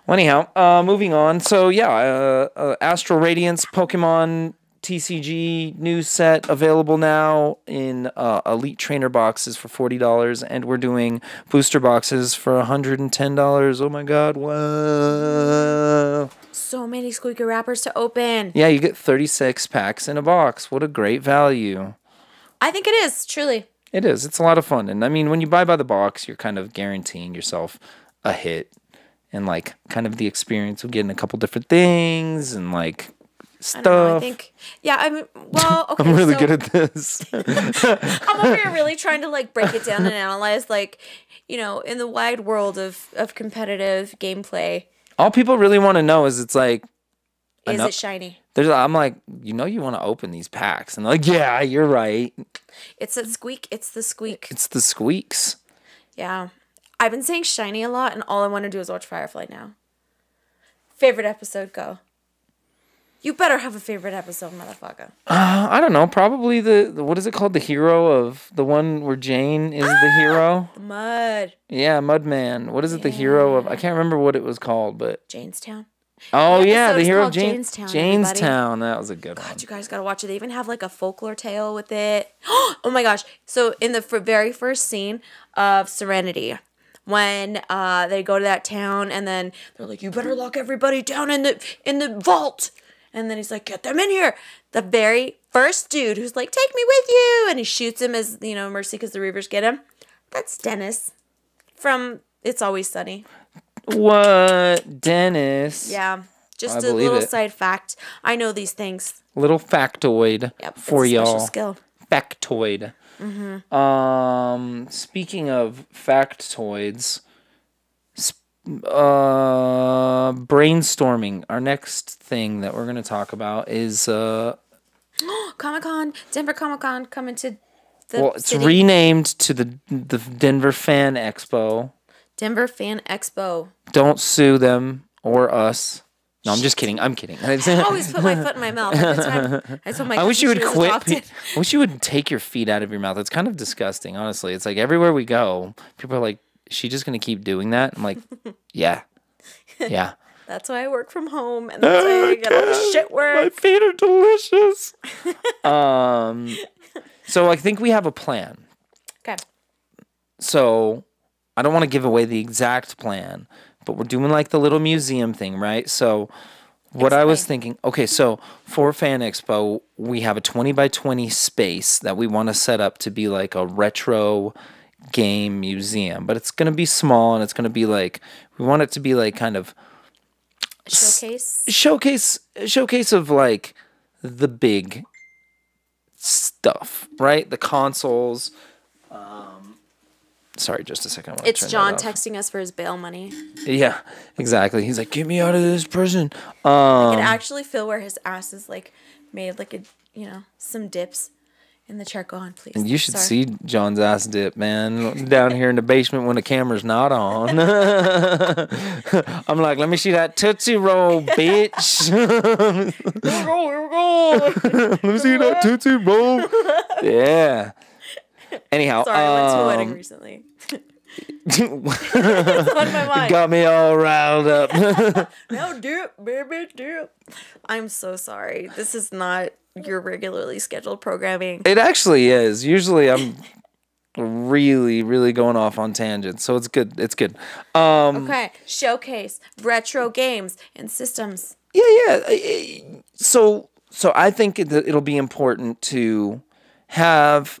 Speaker 1: Well, anyhow, uh, moving on. So yeah, uh, uh, Astral Radiance Pokemon TCG new set available now in uh, Elite Trainer boxes for forty dollars, and we're doing booster boxes for hundred and ten dollars. Oh my God! Wow.
Speaker 7: So many squeaky wrappers to open.
Speaker 1: Yeah, you get thirty six packs in a box. What a great value!
Speaker 7: I think it is truly.
Speaker 1: It is. It's a lot of fun, and I mean, when you buy by the box, you're kind of guaranteeing yourself a hit, and like kind of the experience of getting a couple different things and like
Speaker 7: I know. I
Speaker 1: stuff.
Speaker 7: think. Yeah. I'm, Well. Okay.
Speaker 1: I'm really
Speaker 7: so
Speaker 1: good at this.
Speaker 7: I'm over here really trying to like break it down and analyze, like, you know, in the wide world of of competitive gameplay,
Speaker 1: All people really want to know is it's like
Speaker 7: is
Speaker 1: Enough-
Speaker 7: it shiny?
Speaker 1: there's I'm like, you know you want to open these packs and they're like, "Yeah, you're right.
Speaker 7: It's that squeak. It's the squeak.
Speaker 1: It's the squeaks."
Speaker 7: Yeah. I've been saying shiny a lot, and all I want to do is watch Firefly now. Favorite episode, go. You better have a favorite episode, motherfucker.
Speaker 1: Uh, I don't know, probably the, the what is it called? The hero of the one where Jayne is the hero?
Speaker 7: Mud.
Speaker 1: Yeah, Mudman. What is it the hero of? I can't remember what it was called, but
Speaker 7: Jaynestown.
Speaker 1: Oh
Speaker 7: The
Speaker 1: yeah, the hero of Jayne-
Speaker 7: Jaynestown, everybody.
Speaker 1: That was a good one.
Speaker 7: God, you guys gotta watch it. They even have like a folklore tale with it. Oh my gosh! So in the f- very first scene of Serenity, when uh, they go to that town and then they're like, "You better lock everybody down in the in the vault," and then he's like, "Get them in here." The very first dude who's like, "Take me with you," and he shoots him as you know mercy because the Reavers get him. That's Dennis from It's Always Sunny.
Speaker 1: What, Dennis?
Speaker 7: Yeah, just
Speaker 1: I
Speaker 7: a little
Speaker 1: it.
Speaker 7: side fact. I know these things.
Speaker 1: Little factoid
Speaker 7: Yep,
Speaker 1: for y'all.
Speaker 7: skill.
Speaker 1: Factoid.
Speaker 7: Mm-hmm.
Speaker 1: Um, speaking of factoids, uh, brainstorming. Our next thing that we're gonna talk about is uh,
Speaker 7: Comic Con, Denver Comic Con coming to the
Speaker 1: well, it's
Speaker 7: city.
Speaker 1: renamed to the the Denver Fan Expo.
Speaker 7: Denver Fan Expo.
Speaker 1: Don't sue them or us. No, I'm just kidding. I'm kidding.
Speaker 7: I always put my foot in my mouth. I my
Speaker 1: I wish you would quit. pe-. I wish you would take your feet out of your mouth. It's kind of disgusting, honestly. It's like everywhere we go, people are like, "Is she just gonna keep doing that?" I'm like, "Yeah, yeah."
Speaker 7: That's why I work from home, and that's why I get all the shit work.
Speaker 1: My feet are delicious. um, so I think we have a plan.
Speaker 7: Okay.
Speaker 1: So I don't want to give away the exact plan, but we're doing like the little museum thing, right? So what I was thinking, okay, so for Fan Expo, we have a 20 by 20 space that we want to set up to be like a retro game museum, but it's going to be small and it's going to be like we want it to be like kind of
Speaker 7: Showcase.
Speaker 1: showcase showcase of like the big stuff, right? The consoles. Um, sorry, just a second.
Speaker 7: It's John texting us for his bail money.
Speaker 1: Yeah, exactly. He's like, "Get me out of this prison."
Speaker 7: I
Speaker 1: Um,
Speaker 7: can actually feel where his ass is like made like a you know some dips in the chair. Go on, please.
Speaker 1: you should
Speaker 7: Sorry.
Speaker 1: see John's ass dip, man, down here in the basement when the camera's not on. I'm like, let me see that tootsie roll, bitch. let me see that tootsie roll. Yeah. Anyhow,
Speaker 7: Sorry, I went to a wedding
Speaker 1: um,
Speaker 7: recently. on my mind.
Speaker 1: got me all riled up.
Speaker 7: No dip, baby, dip. I'm so sorry. This is not your regularly scheduled programming.
Speaker 1: It actually is. Usually I'm really, really going off on tangents. So it's good. It's good. Um
Speaker 7: Okay, showcase retro games and systems.
Speaker 1: yeah, yeah. So so I think it, it'll be important to have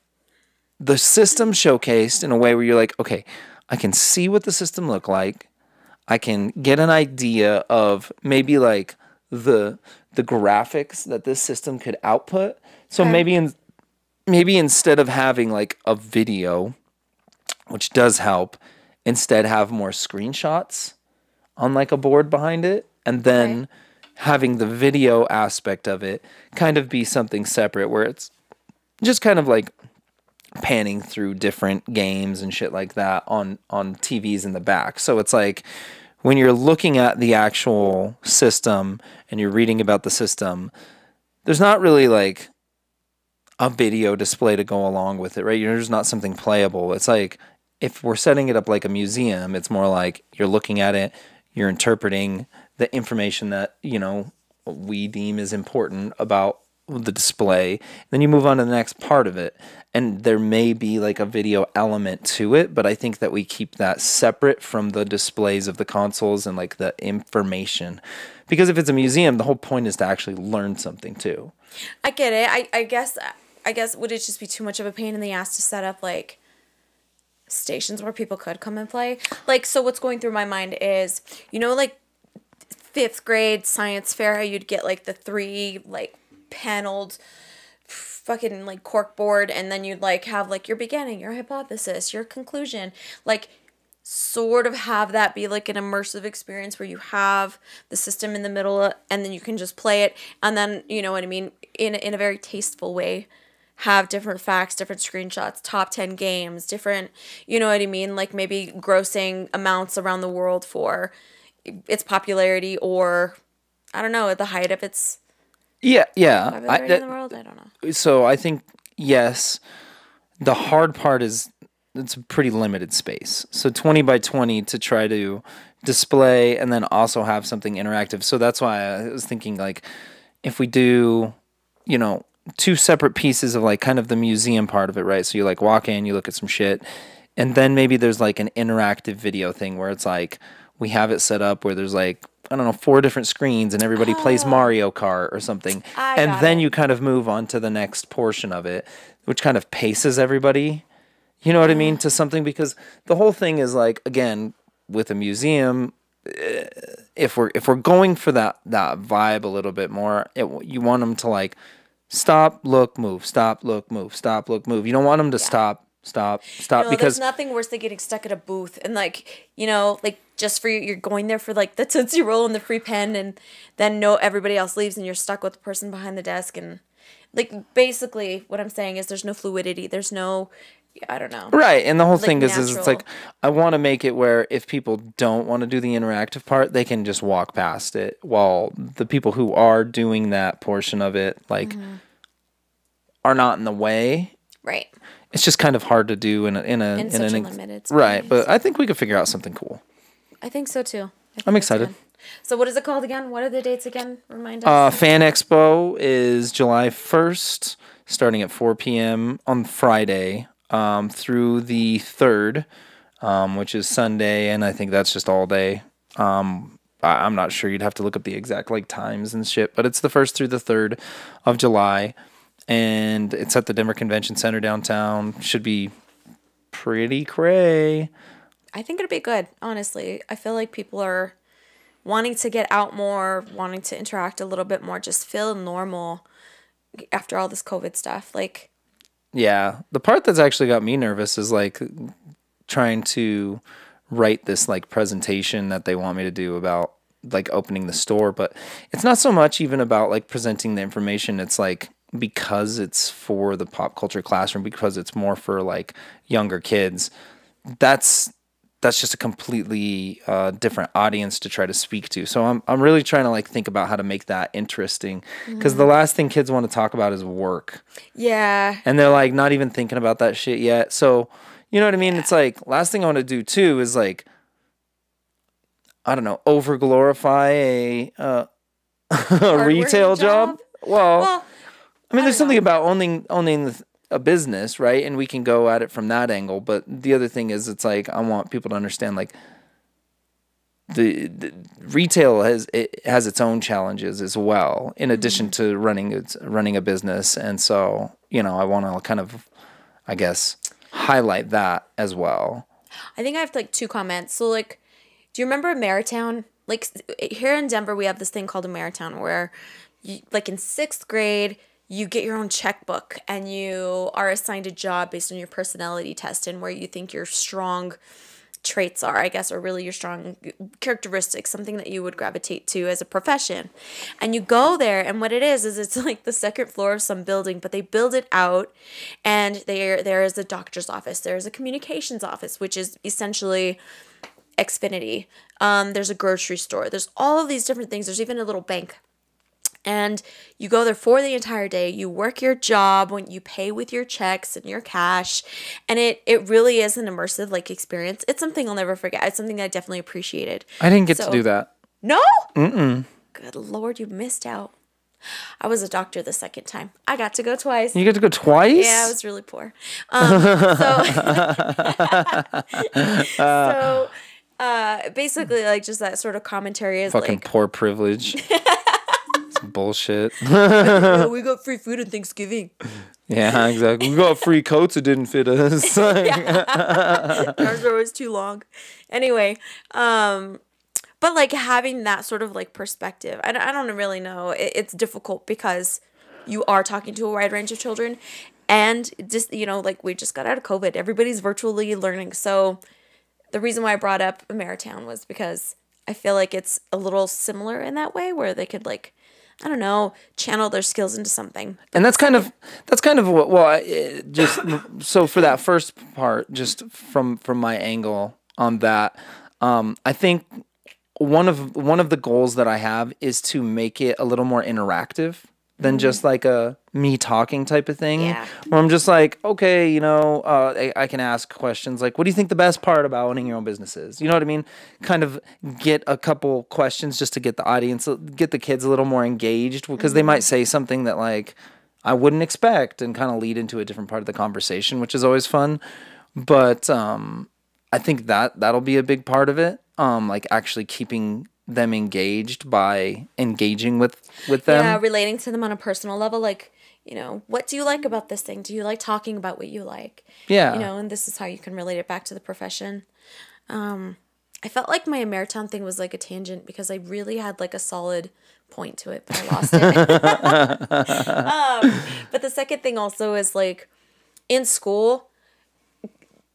Speaker 1: the system showcased in a way where you're like, okay, I can see what the system look like. I can get an idea of maybe like the the graphics that this system could output. So maybe in maybe instead of having like a video, which does help, instead have more screenshots on like a board behind it and then having the video aspect of it kind of be something separate where it's just kind of like panning through different games and shit like that on on TVs in the back. So it's like when you're looking at the actual system and you're reading about the system, there's not really like a video display to go along with it, right? There's not something playable. It's like if we're setting it up like a museum, it's more like you're looking at it, you're interpreting the information that, you know, we deem is important about the display. Then you move on to the next part of it. And there may be like a video element to it, but I think that we keep that separate from the displays of the consoles and like the information. Because if it's a museum, the whole point is to actually learn something too.
Speaker 7: I get it. I, I guess I guess would it just be too much of a pain in the ass to set up like stations where people could come and play? Like so what's going through my mind is, you know, like fifth grade science fair you'd get like the three like paneled fucking like cork board and then you'd like have like your beginning, your hypothesis, your conclusion. Like sort of have that be like an immersive experience where you have the system in the middle and then you can just play it and then you know what I mean in in a very tasteful way have different facts, different screenshots, top 10 games, different you know what I mean like maybe grossing amounts around the world for its popularity or I don't know at the height of its
Speaker 1: Yeah, yeah. I, that-
Speaker 7: in the world. I don't know.
Speaker 1: so I think yes, the hard part is it's a pretty limited space. So 20 by 20 to try to display and then also have something interactive. So that's why I was thinking like if we do, you know, two separate pieces of like kind of the museum part of it, right? So you like walk in, you look at some shit, and then maybe there's like an interactive video thing where it's like we have it set up where there's like I don't know four different screens and everybody plays Mario Kart or something,
Speaker 7: I
Speaker 1: and then
Speaker 7: it.
Speaker 1: you kind of move on to the next portion of it, which kind of paces everybody. You know what I mean? To something because the whole thing is like again with a museum eh, if we're if we're going for that that vibe a little bit more it, you want them to like stop look move stop look move stop look move. You don't want them to stop stop stop
Speaker 7: No,
Speaker 1: because
Speaker 7: there's nothing worse than getting stuck at a booth and like you know like just for you you're going there for like the tootsie roll and the free pen and then no everybody else leaves and you're stuck with the person behind the desk and like basically what I'm saying is there's no fluidity there's no I don't know
Speaker 1: Right, and the whole
Speaker 7: like,
Speaker 1: thing is, is it's like. I want to make it where if people don't want to do the interactive part, they can just walk past it, while the people who are doing that portion of it, like,
Speaker 7: Mm-hmm.
Speaker 1: are not in the way.
Speaker 7: right
Speaker 1: It's just kind of hard to do in a in a
Speaker 7: In
Speaker 1: in,
Speaker 7: such
Speaker 1: an
Speaker 7: limited
Speaker 1: right. But I think we could figure out something cool.
Speaker 7: I think so too think
Speaker 1: I'm excited.
Speaker 7: so what is it called again what are the dates again remind us
Speaker 1: Uh, Fan Expo is July 1st, starting at 4 p.m. on Friday um, through the 3rd, um, which is Sunday, and I think that's just all day. Um, I- I'm not sure. You'd have to look up the exact like times and shit, but it's the 1st through the 3rd of July, and it's at the Denver Convention Center downtown. Should be pretty cray.
Speaker 7: I think it'd be good, honestly. I feel like people are wanting to get out more, wanting to interact a little bit more, just feel normal after all this COVID stuff. Like,
Speaker 1: Yeah, the part that's actually got me nervous is like trying to write this like presentation that they want me to do about like opening the store, but it's not so much even about like presenting the information. It's like because it's for the pop culture classroom, because it's more for like younger kids. That's that's just a completely uh, different audience to try to speak to. So I'm I'm really trying to like think about how to make that interesting because the last thing kids want to talk about is work
Speaker 7: yeah,
Speaker 1: and they're like not even thinking about that shit yet. So, you know what I mean? It's like last thing I want to do too is like I don't know, over glorify a uh, a retail job.
Speaker 7: job?
Speaker 1: Well,
Speaker 7: well,
Speaker 1: I mean, there's something
Speaker 7: know.
Speaker 1: about owning owning the, a business, right? And we can go at it from that angle. But the other thing is, it's like I want people to understand, like the, the retail has it has its own challenges as well in addition mm-hmm. to running its running a business and so you know i want to kind of i guess highlight that as well
Speaker 7: I think I have like two comments. So like, do you remember Ameritown? Like here in Denver, we have this thing called a Ameritown where, you, like in sixth grade, you get your own checkbook and you are assigned a job based on your personality test and where you think your strong traits are, I guess, or really your strong characteristics, something that you would gravitate to as a profession. And you go there, and what it is is it's like the second floor of some building, but they build it out, and there there is a doctor's office, there is a communications office, which is essentially Xfinity. Um, there's a grocery store. There's all of these different things. There's even a little bank and you go there for the entire day. You work your job when you pay with your checks and your cash and it it really is an immersive like experience. It's something i'll never forget. It's something i definitely appreciated.
Speaker 1: I didn't get
Speaker 7: So-
Speaker 1: to do that.
Speaker 7: No? Mm-mm. good lord you missed out. I was a doctor the second time. I got to go twice.
Speaker 1: You got to go twice?
Speaker 7: Yeah, I was really poor. Um, so, so uh, basically, like just that sort of commentary is
Speaker 1: fucking
Speaker 7: like,
Speaker 1: poor privilege bullshit
Speaker 7: "Oh, we got free food on Thanksgiving.
Speaker 1: yeah exactly we got free coats that didn't fit us
Speaker 7: Ours are always too long. Anyway, um, but like having that sort of like perspective, I don't, I don't really know. It, it's difficult because you are talking to a wide range of children, and just you know, like we just got out of COVID, everybody's virtually learning. So the reason why I brought up Ameritown was because I feel like it's a little similar in that way, where they could like. I don't know, channel their skills into something.
Speaker 1: and that's kind of that's kind of what well I- just so for that first part just from from my angle on that um i think one of one of the goals that i have is to make it a little more interactive than just like a me talking type of thing
Speaker 7: Yeah.
Speaker 1: where i'm just like okay you know uh, I, I can ask questions like what do you think the best part about owning your own business is you know what i mean kind of get a couple questions just to get the audience get the kids a little more engaged because they might say something that like I wouldn't expect and kind of lead into a different part of the conversation, which is always fun. But um, I think that that'll be a big part of it. Um, like actually keeping them engaged by engaging with with them.
Speaker 7: yeah, relating to them on a personal level, like you know, what do you like about this thing? Do you like talking about what you like?
Speaker 1: Yeah.
Speaker 7: you know, and this is how you can relate it back to the profession. Um, I felt like my Ameritown thing was like a tangent because I really had like a solid point to it, but I lost it. um, but the second thing also is like in school,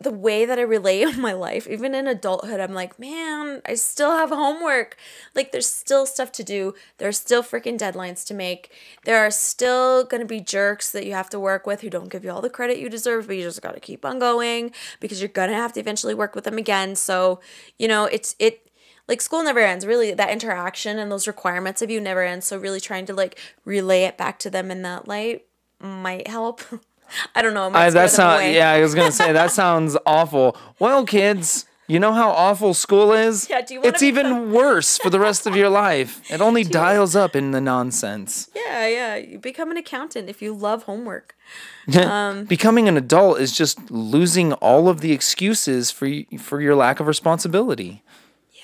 Speaker 7: the way that I relate in my life, even in adulthood, I'm like, man, I still have homework. Like, there's still stuff to do. There's still freaking deadlines to make. There are still gonna be jerks that you have to work with who don't give you all the credit you deserve, but you just gotta keep on going because you're gonna have to eventually work with them again. So, you know, it's it like school never ends. Really, that interaction and those requirements of you never ends. So, really trying to like relay it back to them in that light might help. I don't know.
Speaker 1: I, that sounds yeah. I was gonna say that sounds awful. Well, kids, you know how awful school is.
Speaker 7: Yeah, do you
Speaker 1: it's even worse for the rest of your life. It only dials up in the nonsense.
Speaker 7: Yeah, yeah. You become an accountant if you love homework.
Speaker 1: Um, Becoming an adult is just losing all of the excuses for for your lack of responsibility.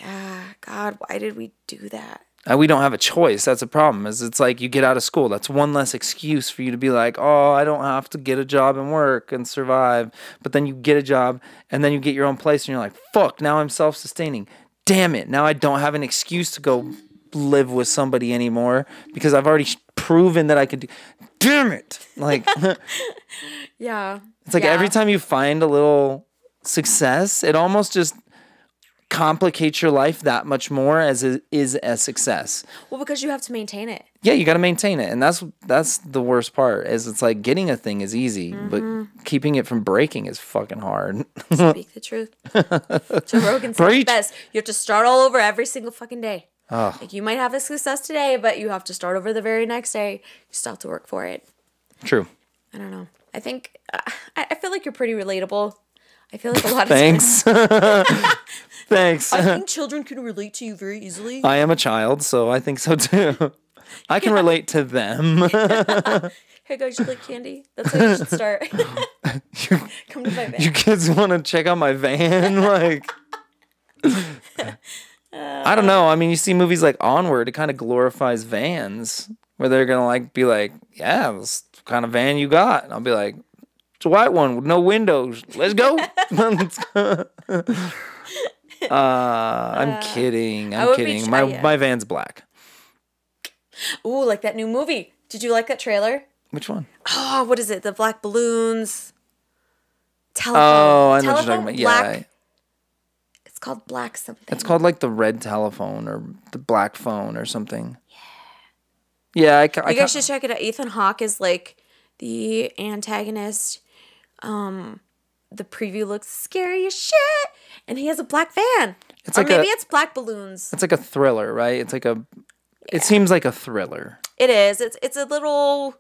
Speaker 7: Yeah, God, why did we do that?
Speaker 1: Uh, we don't have a choice. That's a problem. Is it's like you get out of school. That's one less excuse for you to be like, oh, I don't have to get a job and work and survive. But then you get a job and then you get your own place and you're like, fuck, now I'm self sustaining. Damn it. Now I don't have an excuse to go live with somebody anymore because I've already proven that I could do. Damn it. Like,
Speaker 7: Yeah.
Speaker 1: it's like
Speaker 7: yeah.
Speaker 1: every time you find a little success, it almost just complicates your life that much more as it is a success.
Speaker 7: Well, because you have to maintain it.
Speaker 1: yeah you got to maintain it and that's that's the worst part is it's like getting a thing is easy but keeping it from breaking is fucking hard
Speaker 7: Speak the truth. Joe Rogan said
Speaker 1: Preach.
Speaker 7: best. You have to start all over every single fucking day. Oh. Like you might have a success today, but you have to start over the very next day. You still have to work for it.
Speaker 1: true
Speaker 7: I don't know. I think uh, I, I feel like you're pretty relatable. I feel like a lot of
Speaker 1: thanks thanks
Speaker 7: I think children can relate to you very easily.
Speaker 1: i am a child so i think so too i can relate to them
Speaker 7: Hey guys, you like candy? That's how you should start. Come to my van.
Speaker 1: you kids want to check out my van like I don't know. I mean, you see movies like Onward, it kind of glorifies vans where they're gonna like be like, "Yeah, this kind of van you got," and I'll be like, "It's a white one with no windows. Let's go." Let's go. uh, I'm kidding.
Speaker 7: I
Speaker 1: I'm kidding.
Speaker 7: ch-
Speaker 1: My
Speaker 7: yeah.
Speaker 1: my van's black.
Speaker 7: Ooh, like that new movie. Did you like that trailer?
Speaker 1: Which one?
Speaker 7: Oh, what is it? The black balloons. Telephone.
Speaker 1: Oh, I know what you're talking about. Yeah,
Speaker 7: Black. It's called black something.
Speaker 1: it's called like the red telephone or the black phone or something. Yeah, I, ca- I
Speaker 7: You guys should check it out. Ethan Hawke is like the antagonist. Um, the preview looks scary as shit, and he has a black van.
Speaker 1: It's
Speaker 7: or
Speaker 1: like a-
Speaker 7: maybe it's black balloons.
Speaker 1: it's like a thriller, right? It's like a. It seems like a thriller.
Speaker 7: It is. It's it's a little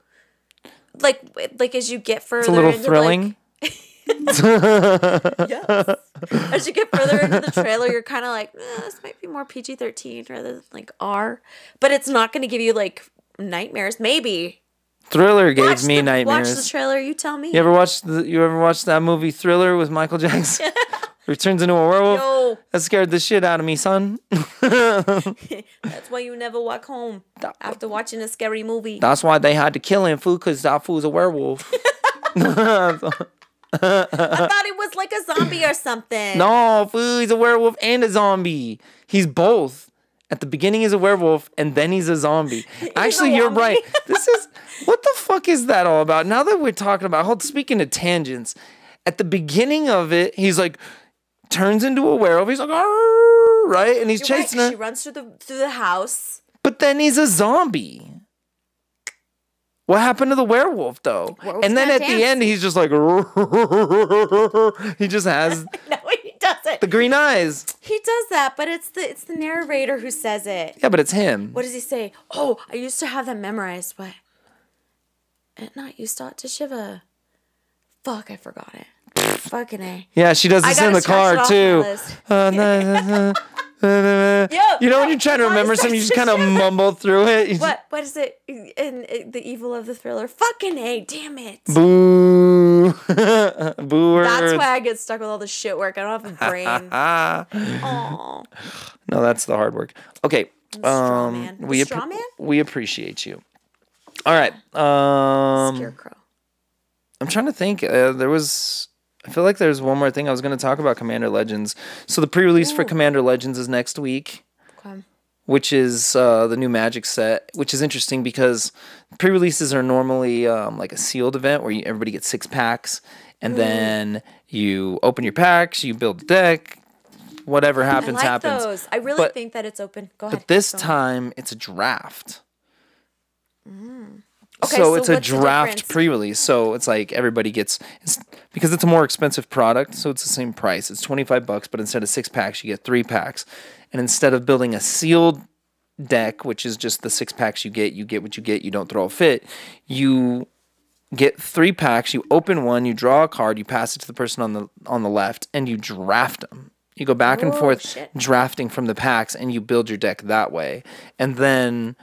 Speaker 7: like like as you get further.
Speaker 1: It's a little
Speaker 7: into,
Speaker 1: thrilling.
Speaker 7: Like, yes. As you get further into the trailer, you're kind of like, eh, this might be more PG thirteen rather than like R, but it's not going to give you like nightmares. Maybe.
Speaker 1: Thriller gave
Speaker 7: Watch
Speaker 1: me
Speaker 7: the,
Speaker 1: nightmares.
Speaker 7: Watch the trailer. You tell me.
Speaker 1: You ever watched the, you ever watched that movie Thriller with Michael Jackson? He turns into a werewolf.
Speaker 7: Yo,
Speaker 1: That scared the shit out of me, son.
Speaker 7: that's why you never walk home after watching a scary movie.
Speaker 1: That's why they had to kill him, fool, because that fool's a werewolf.
Speaker 7: I thought it was like a zombie or something.
Speaker 1: no, fool, he's a werewolf and a zombie. He's both. At the beginning, he's a werewolf, and then he's a zombie. Actually, you're
Speaker 7: wombie.
Speaker 1: right. This is what the fuck is that all about? Now that we're talking about, hold, speaking of tangents, at the beginning of it, he's like turns into a werewolf. He's like, right, and he's
Speaker 7: You're right,
Speaker 1: her.
Speaker 7: She runs through the through the house.
Speaker 1: But then he's a zombie. What happened to the werewolf though?
Speaker 7: Werewolf's
Speaker 1: and then at the end, he's just like, he just has The green eyes.
Speaker 7: He does that, but it's the it's the narrator who says it.
Speaker 1: Yeah, but it's him.
Speaker 7: What does he say? Oh, I used to have that memorized. What? At night you start to shiver. Fuck, I forgot it. Fucking a.
Speaker 1: Yeah, she does this in the car too.
Speaker 7: my list.
Speaker 1: Uh, na- you know when you're trying to remember something, you just kind of mumble through it. You
Speaker 7: What? What is it? In, the evil of the thriller. Fucking a. Damn it.
Speaker 1: Boo. Boo.
Speaker 7: That's why I get stuck with all the shit work. I don't have a brain.
Speaker 1: Ah.
Speaker 7: Aw.
Speaker 1: No, that's the hard work. Okay. Um, we
Speaker 7: man?
Speaker 1: we appreciate you. All right. Um,
Speaker 7: Scarecrow.
Speaker 1: I'm trying to think. Uh, there was. I feel like there's one more thing I was going to talk about Commander Legends. So the pre-release for Commander Legends is next week,
Speaker 7: Okay.
Speaker 1: which is uh, the new Magic set, which is interesting because pre-releases are normally um, like a sealed event where you, everybody gets six packs, and
Speaker 7: Mm.
Speaker 1: then you open your packs, you build a deck, whatever
Speaker 7: I
Speaker 1: happens
Speaker 7: like
Speaker 1: happens.
Speaker 7: those. I really
Speaker 1: But-
Speaker 7: think that it's open. Go ahead.
Speaker 1: But this time it's a draft.
Speaker 7: Okay,
Speaker 1: so,
Speaker 7: so
Speaker 1: it's a draft pre-release. So it's like everybody gets it's because it's a more expensive product, so it's the same price. It's 25 bucks, but instead of 6 packs, you get 3 packs. And instead of building a sealed deck, which is just the 6 packs you get, you get what you get, you don't throw a fit, you get 3 packs, you open one, you draw a card, you pass it to the person on the on the left and you draft them. You go back and
Speaker 7: Oh,
Speaker 1: forth
Speaker 7: shit.
Speaker 1: drafting from the packs and you build your deck that way. And then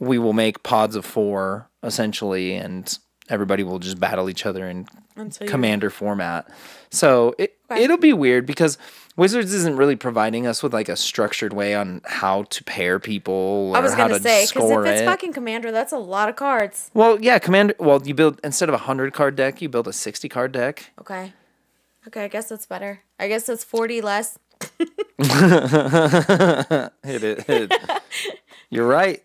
Speaker 1: we will make pods of four essentially and everybody will just battle each other in
Speaker 7: Until you-
Speaker 1: commander format. So it it'll be weird because Wizards isn't really providing us with like a structured way on how to pair people or
Speaker 7: I was gonna say because if it's
Speaker 1: it.
Speaker 7: fucking commander, that's a lot of cards.
Speaker 1: well, yeah, commander. Well, you build instead of a hundred card deck, you build a sixty card deck.
Speaker 7: Okay. Okay, I guess that's better. I guess that's forty less.
Speaker 1: Hit it. Hit it. You're right.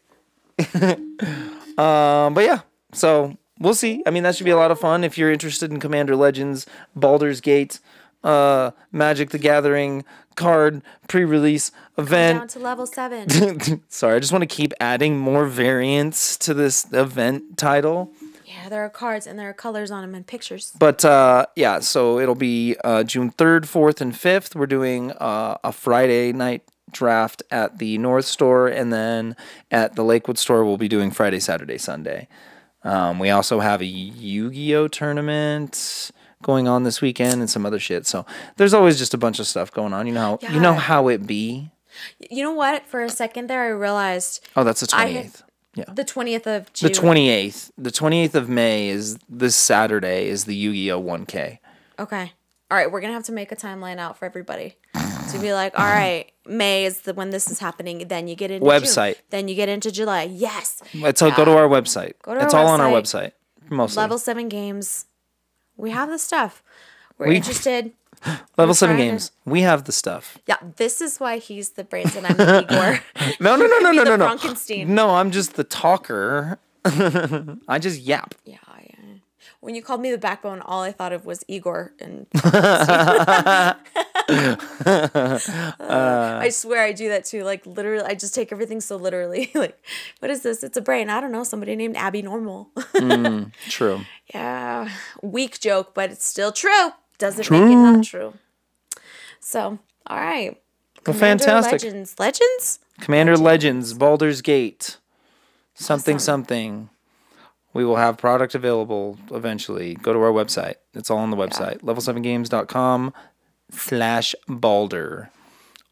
Speaker 1: Um, but yeah, so we'll see. I mean, that should be a lot of fun if you're interested in Commander Legends, Baldur's Gate, uh, Magic the Gathering card pre-release event.
Speaker 7: Down to level seven.
Speaker 1: Sorry, I just want to keep adding more variants to this event title.
Speaker 7: yeah, there are cards and there are colors on them and pictures.
Speaker 1: But uh, yeah, so it'll be uh, June 3rd, 4th, and 5th. We're doing uh, a Friday night draft at the North Store, and then at the Lakewood Store, we'll be doing Friday, Saturday, Sunday. Um, we also have a Yu Gi Oh tournament going on this weekend and some other shit. So there's always just a bunch of stuff going on. You know, how you know how it be.
Speaker 7: You know what? For a second there, I realized
Speaker 1: Oh, that's the
Speaker 7: I
Speaker 1: 28th. yeah.
Speaker 7: the twentieth of June.
Speaker 1: The 28th. The 28th of May is this Saturday is the Yu Gi Oh 1K.
Speaker 7: Okay. All right, we're gonna have to make a timeline out for everybody, to be like, all right, May is the when this is happening. Then you get into
Speaker 1: Website.
Speaker 7: June. Then you get into July. Yes,
Speaker 1: It's all, go to our website.
Speaker 7: Go to
Speaker 1: it's
Speaker 7: our
Speaker 1: all on our
Speaker 7: website.
Speaker 1: website. Mostly.
Speaker 7: level seven games. We have the stuff. We're
Speaker 1: We-
Speaker 7: interested.
Speaker 1: Level
Speaker 7: we're
Speaker 1: seven
Speaker 7: trying to-
Speaker 1: games. We have the stuff.
Speaker 7: Yeah, this is why he's the brains and I'm the Igor.
Speaker 1: No, no, no, no, no, no, no.
Speaker 7: Frankenstein.
Speaker 1: No, I'm just the talker. I just yap.
Speaker 7: yeah. When you called me the backbone, all I thought of was Igor and. Uh. I swear I do that too. Like literally, I just take everything so literally. like, what is this? It's a brain. I don't know. Somebody named Abby Normal.
Speaker 1: Mm, true.
Speaker 7: yeah, weak joke, but it's still true. Doesn't make it not true. So, all right.
Speaker 1: Well,
Speaker 7: Commander
Speaker 1: fantastic.
Speaker 7: Legends. Legends.
Speaker 1: Commander Legends, Baldur's Gate, something,
Speaker 7: Awesome.
Speaker 1: something. We will have product available eventually. Go to our website. It's all on the website. Level7games.com slash Baldur.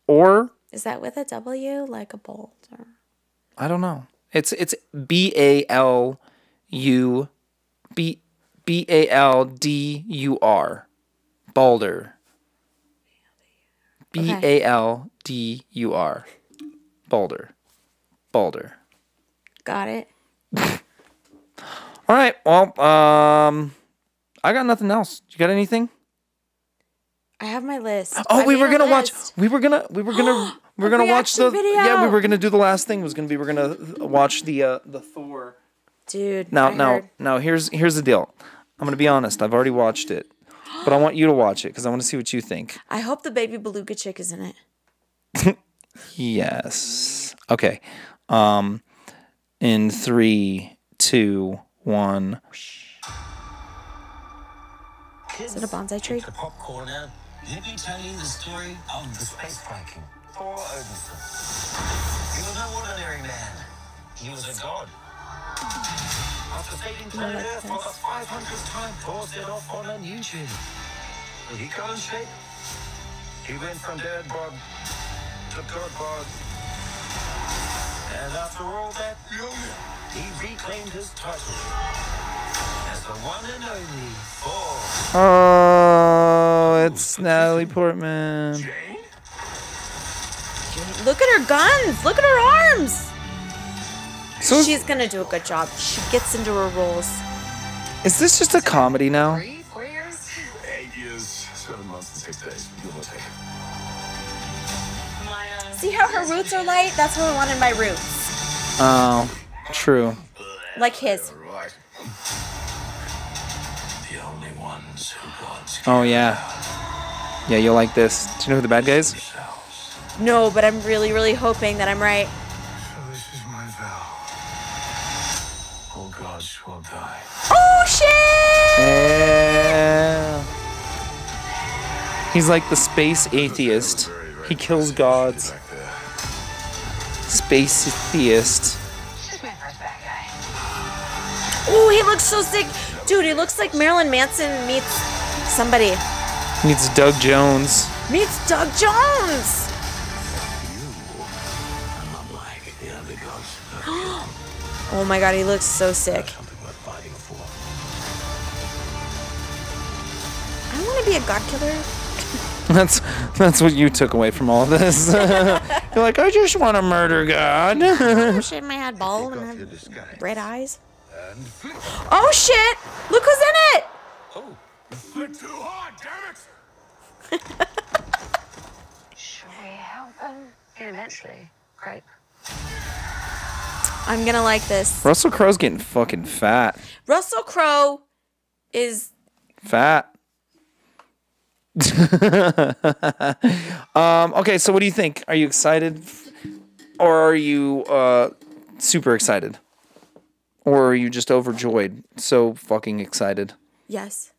Speaker 1: Or,
Speaker 7: Is that with a W, like a bolt? Or...
Speaker 1: I don't know. It's it's B A L U B B A L D U R. Baldur. B A L D U R. Baldur. Baldur.
Speaker 7: Got it.
Speaker 1: All right. Well, um, I got nothing else. You got anything?
Speaker 7: I have my list.
Speaker 1: Oh,
Speaker 7: I
Speaker 1: we were gonna watch. We were gonna. We were gonna. We were gonna watch the.
Speaker 7: reaction
Speaker 1: Yeah, we were gonna do the last thing. Was gonna be. We're gonna watch the uh the Thor.
Speaker 7: Dude.
Speaker 1: Now,
Speaker 7: I
Speaker 1: now,
Speaker 7: heard-
Speaker 1: now. Here's here's the deal. I'm gonna be honest. I've already watched it, but I want you to watch it because I want to see what you think.
Speaker 7: I hope the baby beluga chick is in it.
Speaker 1: Yes. Okay. Um, in three, two, one.
Speaker 7: Is it a bonsai tree?
Speaker 6: The popcorn out. Let me tell you the story of the space Viking, Thor Odinson. He was no ordinary man. He was a god. After saving planet Earth for the 500th time, Thor set off on a new journey. When he got in shape, he went from dad bod to god bod. And after all that, he reclaimed his title as the one and only Thor.
Speaker 1: Oh, it's Natalie Portman.
Speaker 7: Look at her guns. Look at her arms.
Speaker 1: So is,
Speaker 7: She's gonna do a good job. She gets into her roles.
Speaker 1: is this just a comedy now?
Speaker 8: Four years?
Speaker 6: Eight years, seven months, and six days. Give or take.
Speaker 8: My,
Speaker 7: See how her roots are light? That's what I wanted my roots.
Speaker 1: Oh, true.
Speaker 7: Like his.
Speaker 6: The only ones who
Speaker 1: Oh yeah. Yeah, you'll like this. Do you know who the bad guy is?
Speaker 7: No, but I'm really, really hoping that I'm right.
Speaker 6: So this is my vow. All gods will die.
Speaker 7: Oh shit!
Speaker 1: Yeah. He's like the space atheist. He kills gods. Space theist.
Speaker 7: Oh, he looks so sick. Dude, he looks like Marilyn Manson meets somebody.
Speaker 1: Meets Doug Jones.
Speaker 7: Meets Doug Jones.
Speaker 6: I'm not like the other gods.
Speaker 7: Oh my god, he looks so sick.
Speaker 6: Something worth fighting.
Speaker 7: I want to be a god killer.
Speaker 1: That's that's what you took away from all this. You're like, I just want to murder God.
Speaker 7: Oh shit, my head bald and have red eyes.
Speaker 6: And flick.
Speaker 7: Oh shit! Look who's in it!
Speaker 6: Oh, flick too hard, damn it!
Speaker 8: Should we help him? Yeah, eventually.
Speaker 7: I'm gonna like this.
Speaker 1: Russell Crowe's getting fucking fat.
Speaker 7: Russell Crowe is
Speaker 1: Fat. um, okay, so what do you think? Are you excited? Or are you uh, super excited? Or are you just overjoyed? So fucking excited.
Speaker 7: yes.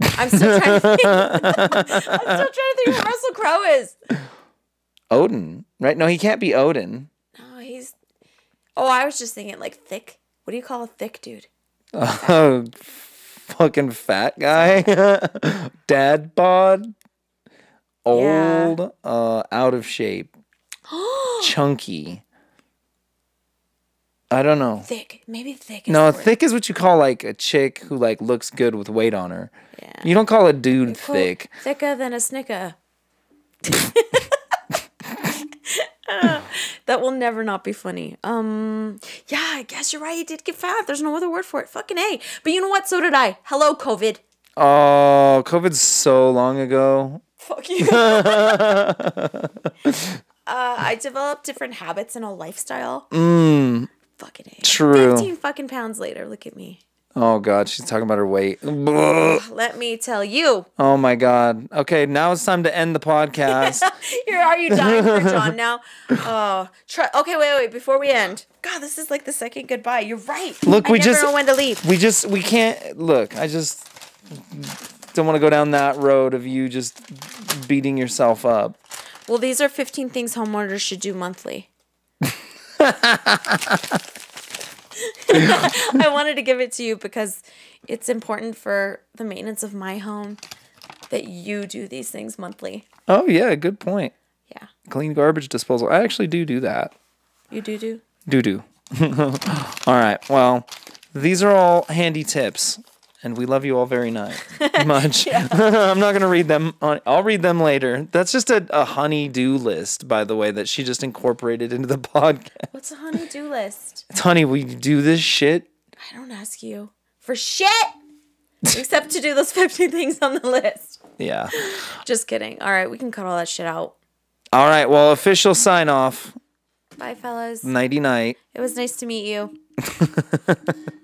Speaker 7: I'm still trying to think. I'm still trying to think who Russell Crowe is.
Speaker 1: Odin, right? No, he can't be Odin.
Speaker 7: No, he's. Oh, I was just thinking like thick. What do you call a thick dude?
Speaker 1: Oh, fucking fat guy. Dad bod. Old, uh, out of shape. Chunky. I don't know.
Speaker 7: Thick. Maybe thick. Is
Speaker 1: No, thick is what you call like a chick who like looks good with weight on her.
Speaker 7: Yeah.
Speaker 1: You don't call a dude thick.
Speaker 7: Thicker than a snicker. That will never not be funny. Um, yeah, I guess you're right. You did get fat. There's no other word for it. Fucking A. But you know what? So did I. Hello, COVID.
Speaker 1: Oh, COVID's so long ago.
Speaker 7: Fuck you. uh, I developed different habits and a lifestyle.
Speaker 1: Mm,
Speaker 7: Fucking A.
Speaker 1: True.
Speaker 7: 15 fucking pounds later. Look at me.
Speaker 1: oh god, she's talking about her weight.
Speaker 7: Let me tell you.
Speaker 1: Oh my god. Okay, now it's time to end the podcast.
Speaker 7: You're, are you dying for John now? Oh, try, okay. Wait, wait. Before we end, God, this is like the second goodbye. You're right.
Speaker 1: Look,
Speaker 7: I
Speaker 1: we just
Speaker 7: know when to leave.
Speaker 1: We just we can't look. I just don't want to go down that road of you just beating yourself up.
Speaker 7: Well, these are 15 things homeowners should do monthly. I wanted to give it to you because it's important for the maintenance of my home that you do these things monthly.
Speaker 1: Oh yeah, good point.
Speaker 7: Yeah.
Speaker 1: Clean garbage disposal. I actually do do that.
Speaker 7: You do do.
Speaker 1: Do do. all right. Well, these are all handy tips, and we love you all very nice, much. I'm not gonna read them. On, I'll read them later. That's just a, a honey do list, by the way, that she just incorporated into the podcast.
Speaker 7: What's a honey do list?
Speaker 1: It's honey. We do this shit.
Speaker 7: I don't ask you for shit except to do those 15 things on the list.
Speaker 1: Yeah.
Speaker 7: Just kidding. All right, we can cut all that shit out.
Speaker 1: All right. Well, official sign off.
Speaker 7: Bye, fellas.
Speaker 1: Nighty night.
Speaker 7: It was nice to meet you.